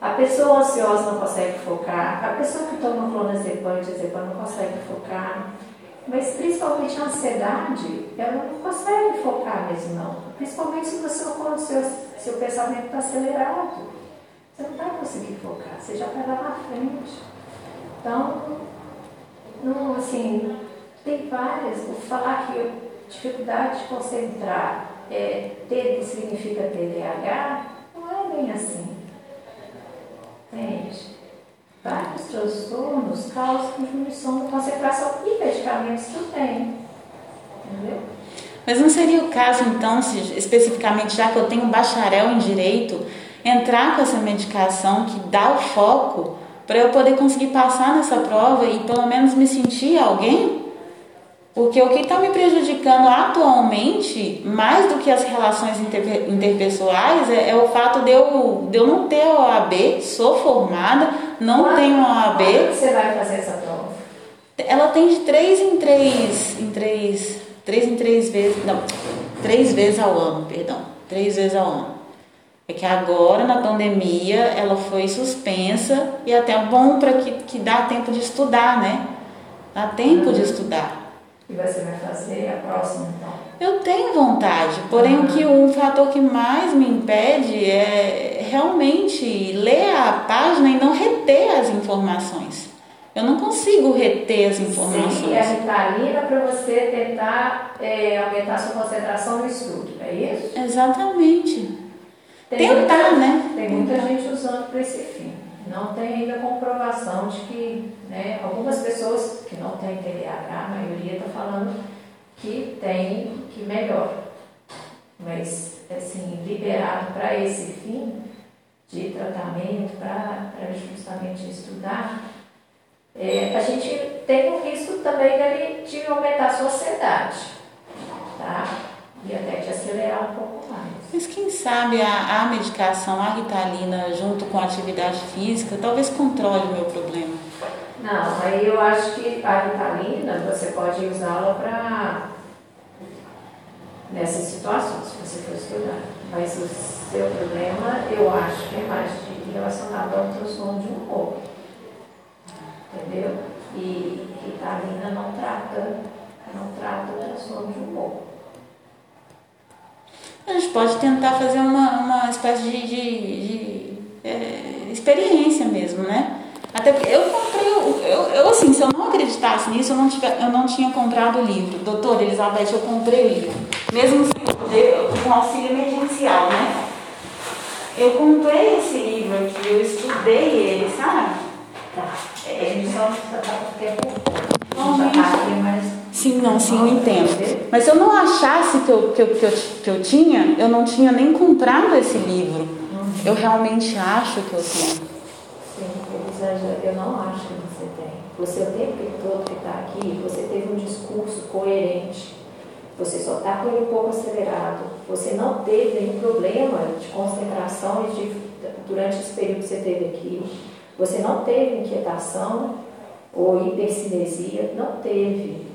A pessoa ansiosa não consegue focar, a pessoa que toma clonazepam e diazepam não consegue focar. Mas principalmente a ansiedade, ela não consegue focar mesmo não. Principalmente se você o seu, seu pensamento está acelerado. Você não vai conseguir focar, você já vai lá na frente. Então, não, assim, tem várias. Vou falar que dificuldade de concentrar é, ter que significa TDAH, não é bem assim. Entende? Vários transtornos causam diminuição da concentração e medicamentos também. Entendeu? Mas não seria o caso, então, se, especificamente, já que eu tenho bacharel em direito, entrar com essa medicação que dá o foco para eu poder conseguir passar nessa prova e pelo menos me sentir alguém? Porque o que está me prejudicando atualmente, mais do que as relações interpessoais, é, é, o fato de eu, de eu não ter a OAB, sou formada, não quando, tenho a OAB. Quando você vai fazer essa prova? Ela tem de três em três, em três, três em três vezes, não, três vezes ao ano, perdão, três vezes ao ano. É que agora, na pandemia, ela foi suspensa e até bom para que, que dá tempo de estudar, né? Dá tempo de estudar. E você vai fazer a próxima, então? Eu tenho vontade, porém o que o fator que mais me impede é realmente ler a página e não reter as informações. Eu não consigo reter as informações. Seria a ritalina para você tentar é, aumentar a sua concentração no estudo, é isso? Exatamente. Tem Tentar, muita, né? Tem muita gente usando para esse fim. Não tem ainda comprovação de que né, algumas pessoas que não têm TDAH, a maioria está falando que tem, que melhora. Mas, assim, liberado para esse fim de tratamento, para justamente estudar, é, a gente tem um risco também de aumentar a sua ansiedade, tá? E até de acelerar um pouco mais. Mas quem sabe a, a medicação, a ritalina, junto com a atividade física, talvez controle o meu problema. Não, aí eu acho que a ritalina você pode usá-la para nessas situações, se você for estudar. Mas o seu problema, eu acho que é mais de, relacionado ao transtorno de humor. Entendeu? E ritalina não trata, não trata o transtorno de humor. A gente pode tentar fazer uma, uma espécie de, de, de é, experiência mesmo, né? Até porque eu comprei, eu, eu assim, se eu não acreditasse nisso, eu não, tiver, eu não tinha comprado o livro. Doutora Elizabeth, eu comprei o livro. Mesmo com auxílio emergencial, né? Eu comprei esse livro aqui, eu estudei ele, sabe? Tá. É, gente só está tempo Não, já Sim, não, sim, eu entendo. Mas se eu não achasse que eu, que, eu, que, eu, que eu tinha, eu não tinha nem comprado esse livro. Eu realmente acho que eu tenho. Sim, exagero. Eu não acho que você tem. Você, o tempo todo que está aqui, você teve um discurso coerente. Você só está com ele um pouco acelerado. Você não teve nenhum problema de concentração e de, durante esse período que você teve aqui. Você não teve inquietação ou hipercinesia. Não teve.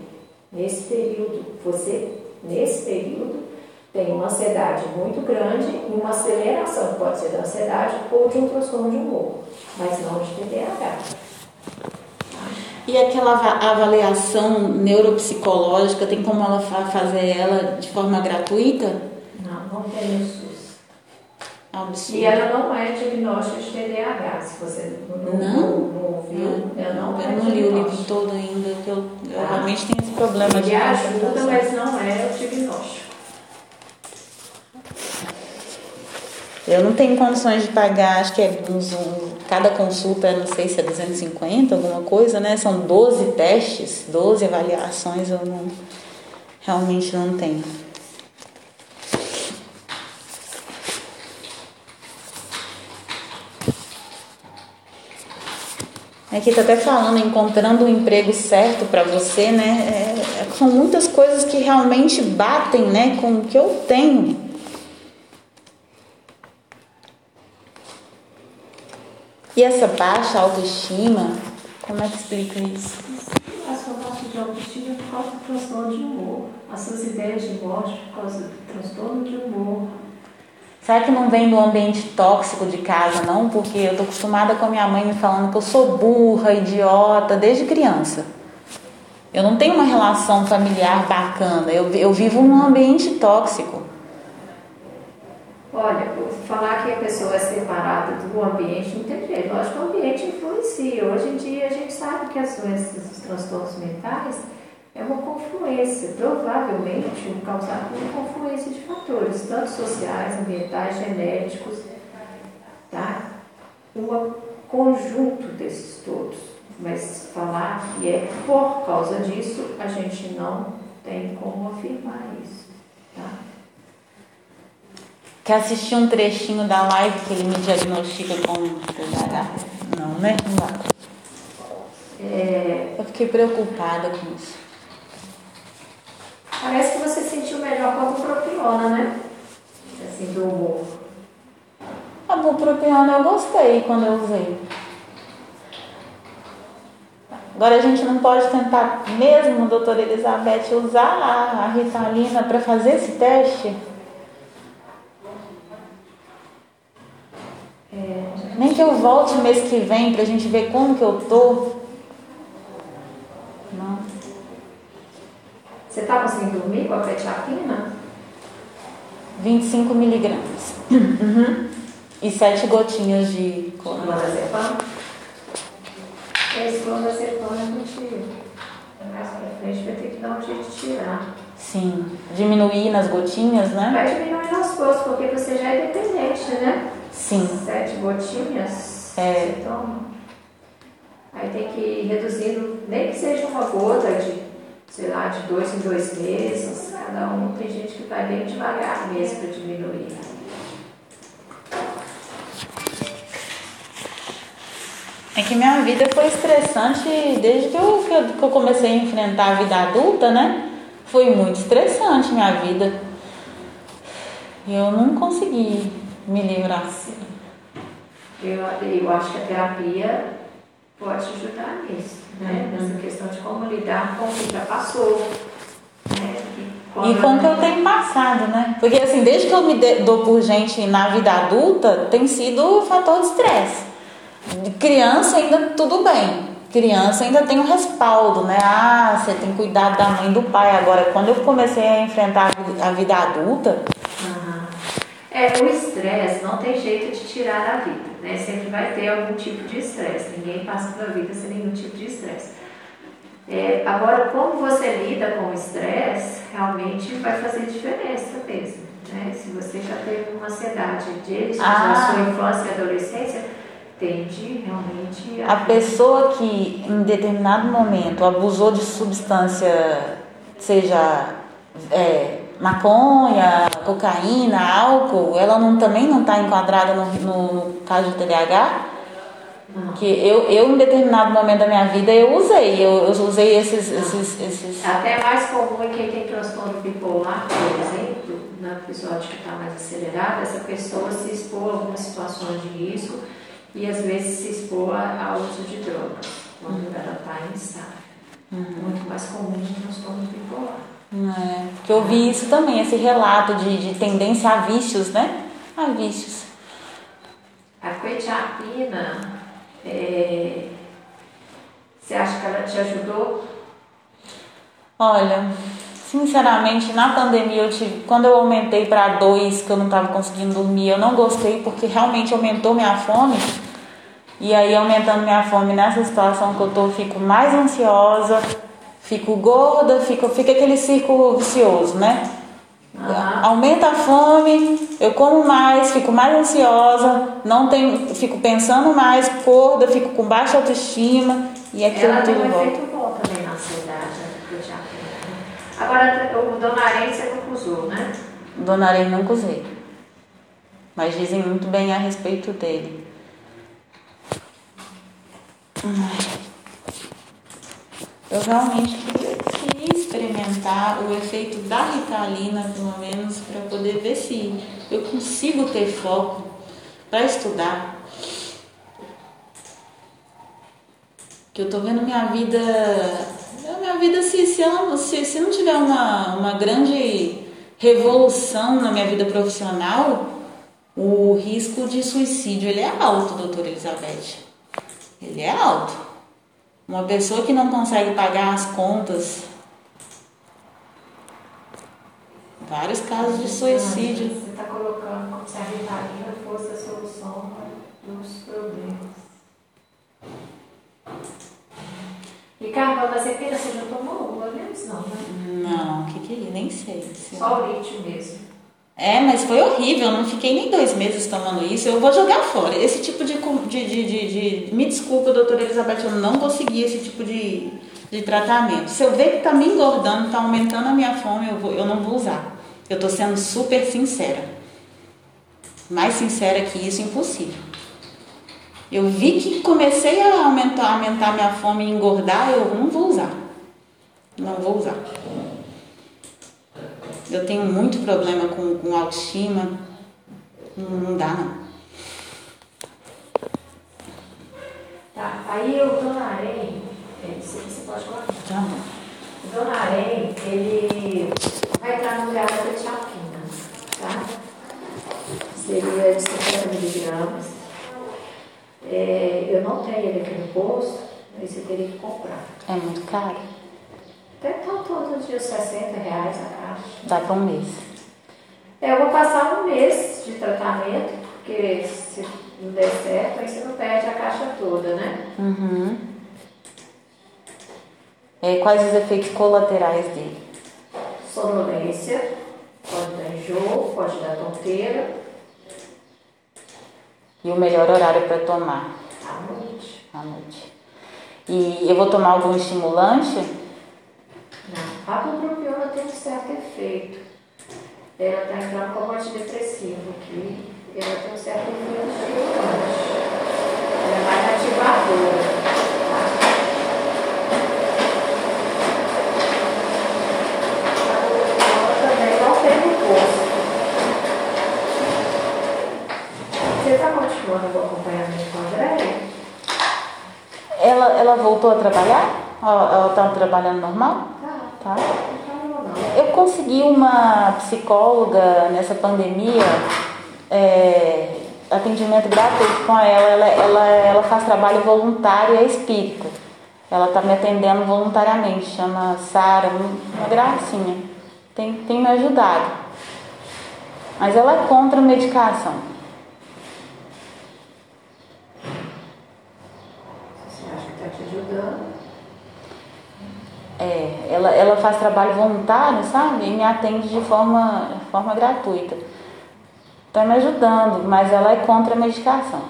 Nesse período, você, nesse período, tem uma ansiedade muito grande e uma aceleração, pode ser da ansiedade ou de um transtorno de humor, mas não de TDAH. E aquela ava- avaliação neuropsicológica, tem como ela fa- fazer ela de forma gratuita? Não, não tem SUS. Absurdo. E ela não é diagnóstico de TDAH, se você não, não, Não? ouviu, ela não é eu não li o livro todo ainda, que eu, eu Tá. realmente tenho esse problema de Ele ajuda, concentração. mas não é o diagnóstico. Eu não tenho condições de pagar, acho que é uns, um, cada consulta, não sei se é 250, alguma coisa, né? São 12 testes, 12 avaliações, eu não, realmente não tenho. Aqui tá até falando, encontrando o emprego certo para você, né? É, é- são muitas coisas que realmente batem, né, com o que eu tenho. E essa baixa autoestima, como é que explica isso? A sua baixa de autoestima é por causa do transtorno de humor. As suas ideias de morte por causa do transtorno de humor. Será que não vem do ambiente tóxico de casa, não? Porque eu tô acostumada com a minha mãe me falando que eu sou burra, idiota, desde criança. Eu não tenho uma relação familiar bacana, eu, eu vivo num ambiente tóxico. Olha, falar que a pessoa é separada do ambiente não tem jeito. Lógico que o ambiente influencia. Hoje em dia a gente sabe que as doenças, os transtornos mentais é uma confluência, provavelmente causado por uma confluência de fatores, tanto sociais, ambientais, genéticos, tá? Um conjunto desses todos. Mas falar que é por causa disso, a gente não tem como afirmar isso, tá? Quer assistir um trechinho da live que ele me diagnostica com TDAH? Não, né? Não dá. É, Eu fiquei preocupada com isso. Parece que você sentiu melhor com a bupropiona, né? Assim, do humor. A bupropiona eu gostei quando eu usei. Agora a gente não pode tentar mesmo, doutora Elizabeth, usar a, a ritalina para fazer esse teste? É, Nem que eu volte mês que vem pra gente ver como que eu tô. Não. Você tá conseguindo dormir com a petiapina? 25 miligramas. Uhum. E 7 gotinhas de clonazepam. Esse clonazepam é contigo. Mais pra frente vai ter que dar um jeito de tirar. Sim. Diminuir nas gotinhas, né? Vai diminuir aos poucos, porque você já é dependente, né? Sim. Sete gotinhas É. você toma. Aí tem que ir reduzindo, nem que seja uma gota de, sei lá, de dois em dois meses. Cada um tem gente que vai bem devagar mesmo para diminuir. É que minha vida foi estressante desde que eu, que eu, que eu comecei a enfrentar a vida adulta, né? Foi muito estressante minha vida. E eu não consegui me livrar. Eu, eu acho que a terapia pode ajudar nisso, né? Uhum. Nessa questão de como lidar com o que já passou. Né? E E com o que eu tenho passado, né? Porque assim, desde que eu me dou por gente na vida adulta, tem sido o fator de estresse. De criança ainda tudo bem. Criança ainda tem um respaldo, né? Ah, você tem que cuidar da mãe e do pai. Agora, quando eu comecei a enfrentar a vi- a vida adulta, Aham. É, o estresse não tem jeito de tirar da vida, né? Sempre vai ter algum tipo de estresse. Ninguém passa pela vida sem nenhum tipo de estresse. É, agora, como você lida com o estresse, realmente vai fazer diferença mesmo, né? Se você já teve uma ansiedade desde Ah. a sua infância e adolescência, tende realmente a pessoa que em determinado momento abusou de substância, seja é, maconha, cocaína, álcool, ela não, também não está enquadrada no, no, no caso de TDAH? Que eu, eu, em determinado momento da minha vida, eu usei, eu, eu usei esses, esses, esses. Até mais comum em quem tem transtorno bipolar, por exemplo, no episódio que está mais acelerado, essa pessoa se expor a algumas situações de risco e às vezes se expor a- ao uso de drogas, quando ela está em ensaio. Muito mais comum no transtorno bipolar. É, que eu vi isso também, esse relato de, de tendência a vícios, né? A vícios. A quetiapina, é, você acha que ela te ajudou? Olha, sinceramente, na pandemia eu tive, quando eu aumentei para dois, que eu não estava conseguindo dormir, eu não gostei porque realmente aumentou minha fome. E aí aumentando minha fome nessa situação que eu tô, eu fico mais ansiosa, fico gorda, fico, fica aquele círculo vicioso, né? Aham. Aumenta a fome, eu como mais, fico mais ansiosa, não tenho, fico pensando mais, gorda, fico com baixa autoestima e aquilo Ela tem tudo um volta. efeito bom também na ansiedade, a quetiapina. né? Agora, o Donarém você não usou, né? Dona Arém nunca usei. Mas dizem muito bem a respeito dele. Eu realmente queria, experimentar o efeito da Ritalina, pelo menos, para poder ver se eu consigo ter foco para estudar. Que eu tô vendo minha vida. Minha vida, se, se, ela, se, se não tiver uma, uma grande revolução na minha vida profissional, o risco de suicídio ele é alto, doutora Elizabeth. Ele é alto. Uma pessoa que não consegue pagar as contas. Vários casos de suicídio. Você está colocando como se a Ritalina fosse a solução dos problemas. Ricardo, mas você pena, você já tomou uma vez? Não, né? Não, o que que é? Nem sei. Só o lítio mesmo. É, mas foi horrível, eu não fiquei nem dois meses tomando isso. Eu vou jogar fora. Esse tipo de. de, de, de, de- me desculpa, doutora Elizabeth, eu não consegui esse tipo de, de tratamento. Se eu ver que tá me engordando, tá aumentando a minha fome, eu, vou, eu não vou usar. Eu tô sendo super sincera. Mais sincera que isso, impossível. Eu vi que comecei a aumentar, aumentar minha fome e engordar, eu não vou usar. Não vou usar. Eu tenho muito problema com, com autoestima. Não, não dá, não. Tá, aí o Donarém, é, você, você pode colocar. Tá bom. O Donarém, ele vai entrar no lugar da quetiapina, tá? Seria de 50 miligramas. É, eu não tenho ele aqui no posto, mas você teria que comprar. É muito caro? Até tá todo dia 60 reais a caixa. Dá para um mês. É, eu vou passar um mês de tratamento, porque se não der certo, aí você não perde a caixa toda, né? Uhum. É, quais os efeitos colaterais dele? Sonolência, pode dar enjoo, pode dar tonteira. E o melhor horário para tomar? À noite. À noite. E eu vou tomar algum estimulante? Não. A bupropiona tem um certo efeito. Ela está entrando como antidepressivo aqui. Ela tem um certo efeito estimulante. Ela é mais ativadora. Você está continuando o acompanhamento com a Andréia? Ela, ela voltou a trabalhar? Ela está trabalhando normal? Tá. Tá. Não. Eu consegui uma psicóloga nessa pandemia, é, atendimento gratuito com ela. Ela, ela, ela faz trabalho voluntário e é espírita. Ela está me atendendo voluntariamente, chama Sara, uma gracinha. Tem, tem me ajudado. Mas ela é contra a medicação. Você acha que está te ajudando? É, ela, ela faz trabalho voluntário, sabe? E me atende de forma, forma gratuita. Está me ajudando, mas ela é contra a medicação.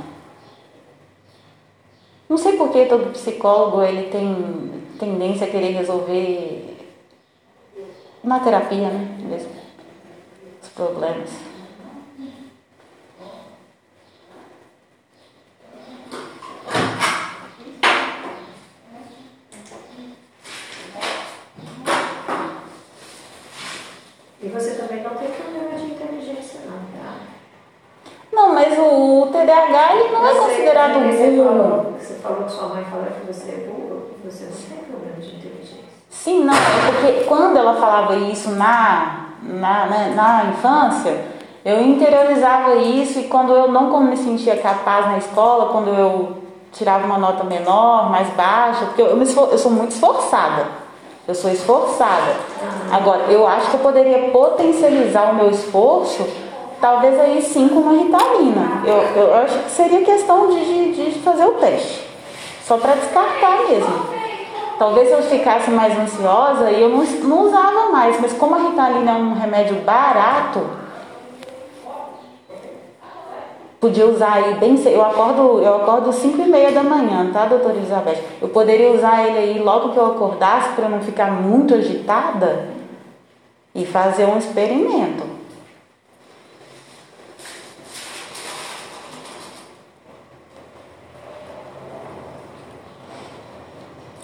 Não sei por que todo psicólogo ele tem tendência a querer resolver na terapia, né? Mesmo, os problemas. E você também não tem problema de inteligência, não, tá? Não, mas o TDAH ele não é Você- falou, que sua mãe falou que você é burro, você não tem problema de inteligência. Sim, não, é porque quando ela falava isso na, na, na, na infância, eu interiorizava isso e quando eu não me sentia capaz na escola, quando eu tirava uma nota menor, mais baixa, porque eu, eu, me esfor- eu sou muito esforçada. Eu sou esforçada. Agora, eu acho que eu poderia potencializar o meu esforço, talvez aí sim com uma ritalina. Eu, eu acho que seria questão de, de, de fazer o teste. Só para descartar mesmo. Talvez eu ficasse mais ansiosa e eu não, não usava mais, mas como a Ritalina é um remédio barato, podia usar aí bem cedo. Eu acordo, eu acordo 5 e meia da manhã, tá, doutora Elizabeth? Eu poderia usar ele aí logo que eu acordasse para não ficar muito agitada e fazer um experimento.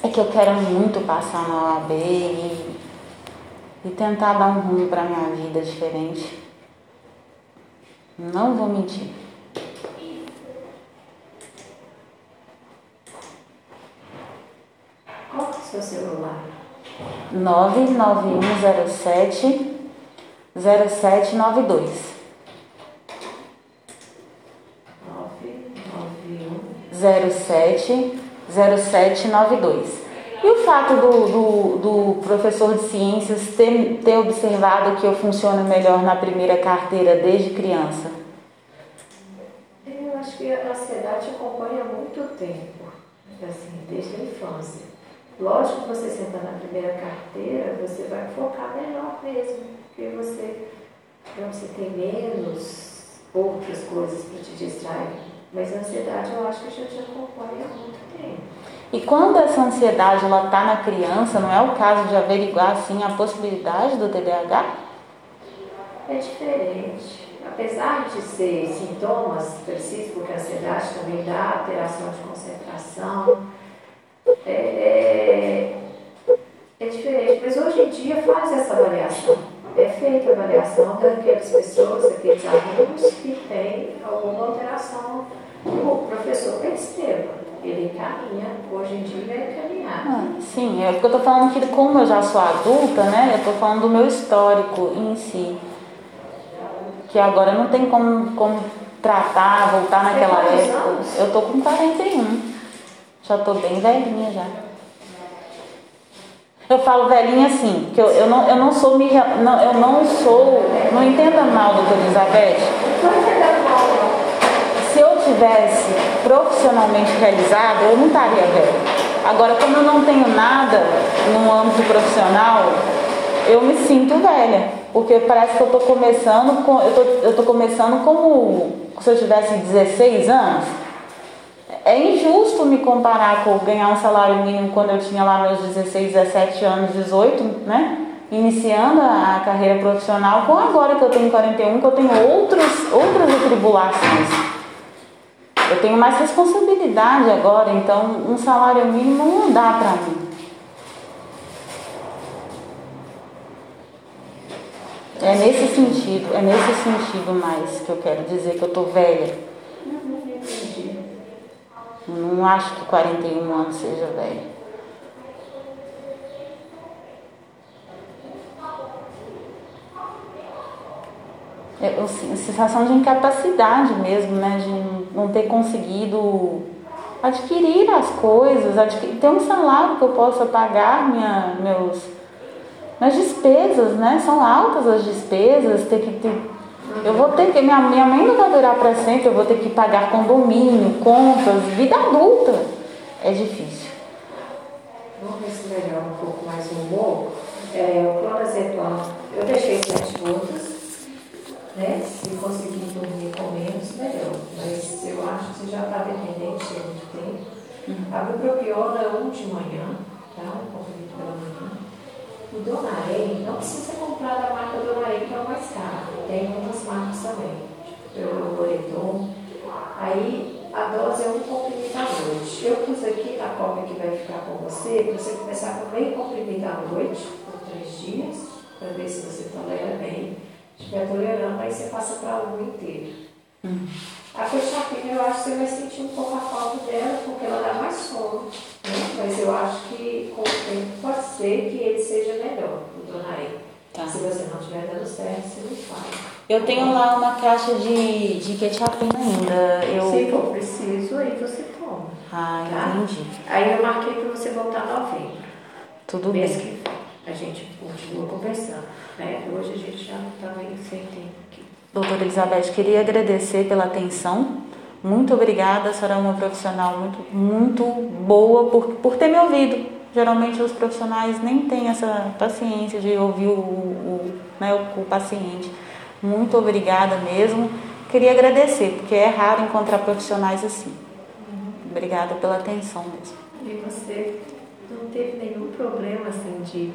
É que eu quero muito passar na OAB e, e tentar dar um rumo para minha vida diferente. Não vou mentir. Qual é o seu celular? 99107 0792. 991. 07 0792. E o fato do, do, do professor de ciências ter, ter observado que eu funciono melhor na primeira carteira desde criança? Eu acho que a ansiedade acompanha muito tempo, assim, desde a infância. Lógico que você senta na primeira carteira, você vai focar melhor mesmo, porque você, você tem menos outras coisas para te distrair. Mas a ansiedade eu acho que já te acompanha há muito tempo. E quando essa ansiedade ela está na criança, não é o caso de averiguar assim a possibilidade do TDAH? É diferente. Apesar de ser sintomas persistem, porque a ansiedade também dá alteração de concentração, é, é, é diferente. Mas hoje em dia faz essa avaliação. É feita a avaliação daquelas pessoas, daqueles alunos que têm alguma alteração. O professor Esteban, ele encaminha, hoje em dia vai encaminhar. Ah, sim, é porque eu estou falando que como eu já sou adulta, né? Eu estou falando do meu histórico em si. Que agora não tem como, como tratar, voltar naquela época. anos? Eu tô com 41. Já tô bem velhinha já. Eu falo velhinha assim, que eu, eu, não, eu não sou não, eu não sou, não entenda mal, doutora Elizabeth. Tivesse profissionalmente realizada, eu não estaria velha. Agora, como eu não tenho nada no âmbito profissional, eu me sinto velha. Porque parece que eu estou começando, com, eu tô, eu tô começando como se eu tivesse 16 anos. É injusto me comparar com ganhar um salário mínimo quando eu tinha lá meus 16, 17 anos, 18, né? Iniciando a carreira profissional com agora que eu tenho 41, que eu tenho outros, outras atribulações. Eu tenho mais responsabilidade agora, então um salário mínimo não dá pra mim. É nesse sentido, é nesse sentido mais que eu quero dizer que eu tô velha. Não acho que 41 anos seja velho. É sensação de incapacidade mesmo, né? De não ter conseguido adquirir as coisas, adquirir, ter um salário que eu possa pagar minha, meus, minhas despesas, né? São altas as despesas, ter que ter, eu vou ter que, minha, minha mãe não vai durar para sempre, eu vou ter que pagar condomínio, contas, vida adulta. É difícil. Vamos ver se melhora um pouco mais o humor. É, o clonazepam, eu deixei sete gotas, né? Se conseguir dormir com menos, melhor. Mas eu acho que você já está dependente há muito tempo. A bupropiona, um de manhã, tá? Um comprimido pela manhã. O Donarém, não precisa comprar da marca Donarém, que é o mais caro. Tem outras marcas também, tipo o Loreton. Aí a dose é um comprimido à noite. Eu pus aqui na cópia que vai ficar com você, para você começar com meio comprimido à noite, por três dias, para ver se você tolera bem. Se estiver tolerando, aí você passa para um inteiro. A cochapina eu acho que você vai sentir um pouco a falta dela, porque ela dá mais sono. Né? Mas eu acho que com o tempo pode ser que ele seja melhor, o Donarém. Tá. Se você não estiver dando certo, você me fala. Eu tenho lá uma caixa de, de quetiapina ainda. Eu... Se for preciso, aí você toma. Ah, Tá? entendi. Aí eu marquei para você voltar em novembro. Tudo mês bem. que. A gente continua conversando. Né? Hoje a gente já está meio sem tempo aqui. Doutora Elizabeth, queria agradecer pela atenção. Muito obrigada, a senhora é uma profissional muito, muito boa por, por ter me ouvido. Geralmente os profissionais nem têm essa paciência de ouvir o, o, né, o, o paciente. Muito obrigada mesmo. Queria agradecer, porque é raro encontrar profissionais assim. Obrigada pela atenção mesmo. E você não teve nenhum problema assim de,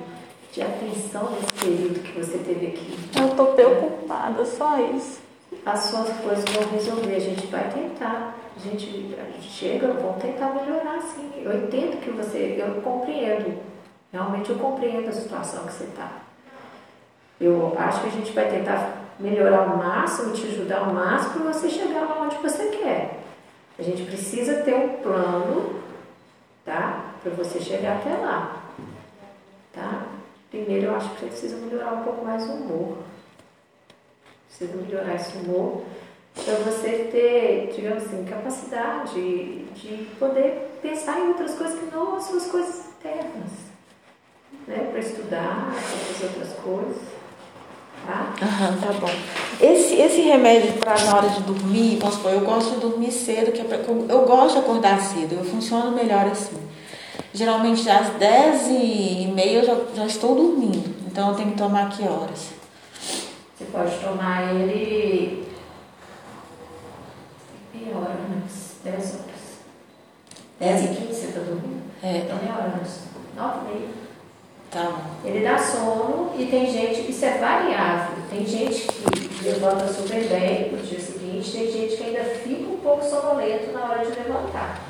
de atenção nesse período que você teve aqui? Eu estou preocupada, só isso. As suas coisas vão resolver, a gente vai tentar. A gente, a gente chega, vamos tentar melhorar sim. Eu entendo que você, eu compreendo. Realmente eu compreendo a situação que você está. Eu acho que a gente vai tentar melhorar ao máximo, te ajudar ao máximo para você chegar lá onde você quer. A gente precisa ter um plano, tá? Para você chegar até lá, tá? Primeiro eu acho que você precisa melhorar um pouco mais o humor. Precisa melhorar esse humor para você ter, digamos assim, capacidade de poder pensar em outras coisas que não as suas coisas internas, né? Para estudar, para fazer outras coisas, tá? Aham, tá bom. Esse, esse remédio para na hora de dormir, vamos supor, eu gosto de dormir cedo, que eu, eu gosto de acordar cedo, eu funciono melhor assim. Geralmente às 10 e meia eu já, já estou dormindo, então eu tenho que tomar que horas? Você pode tomar ele meia hora antes, 10 horas. 10 e 15 você está dormindo? É, Então meia hora antes, 9 e meia. tá bom. Ele dá sono e tem gente, isso é variável. Tem gente que levanta super bem no dia seguinte, tem gente que ainda fica um pouco sonolento na hora de levantar.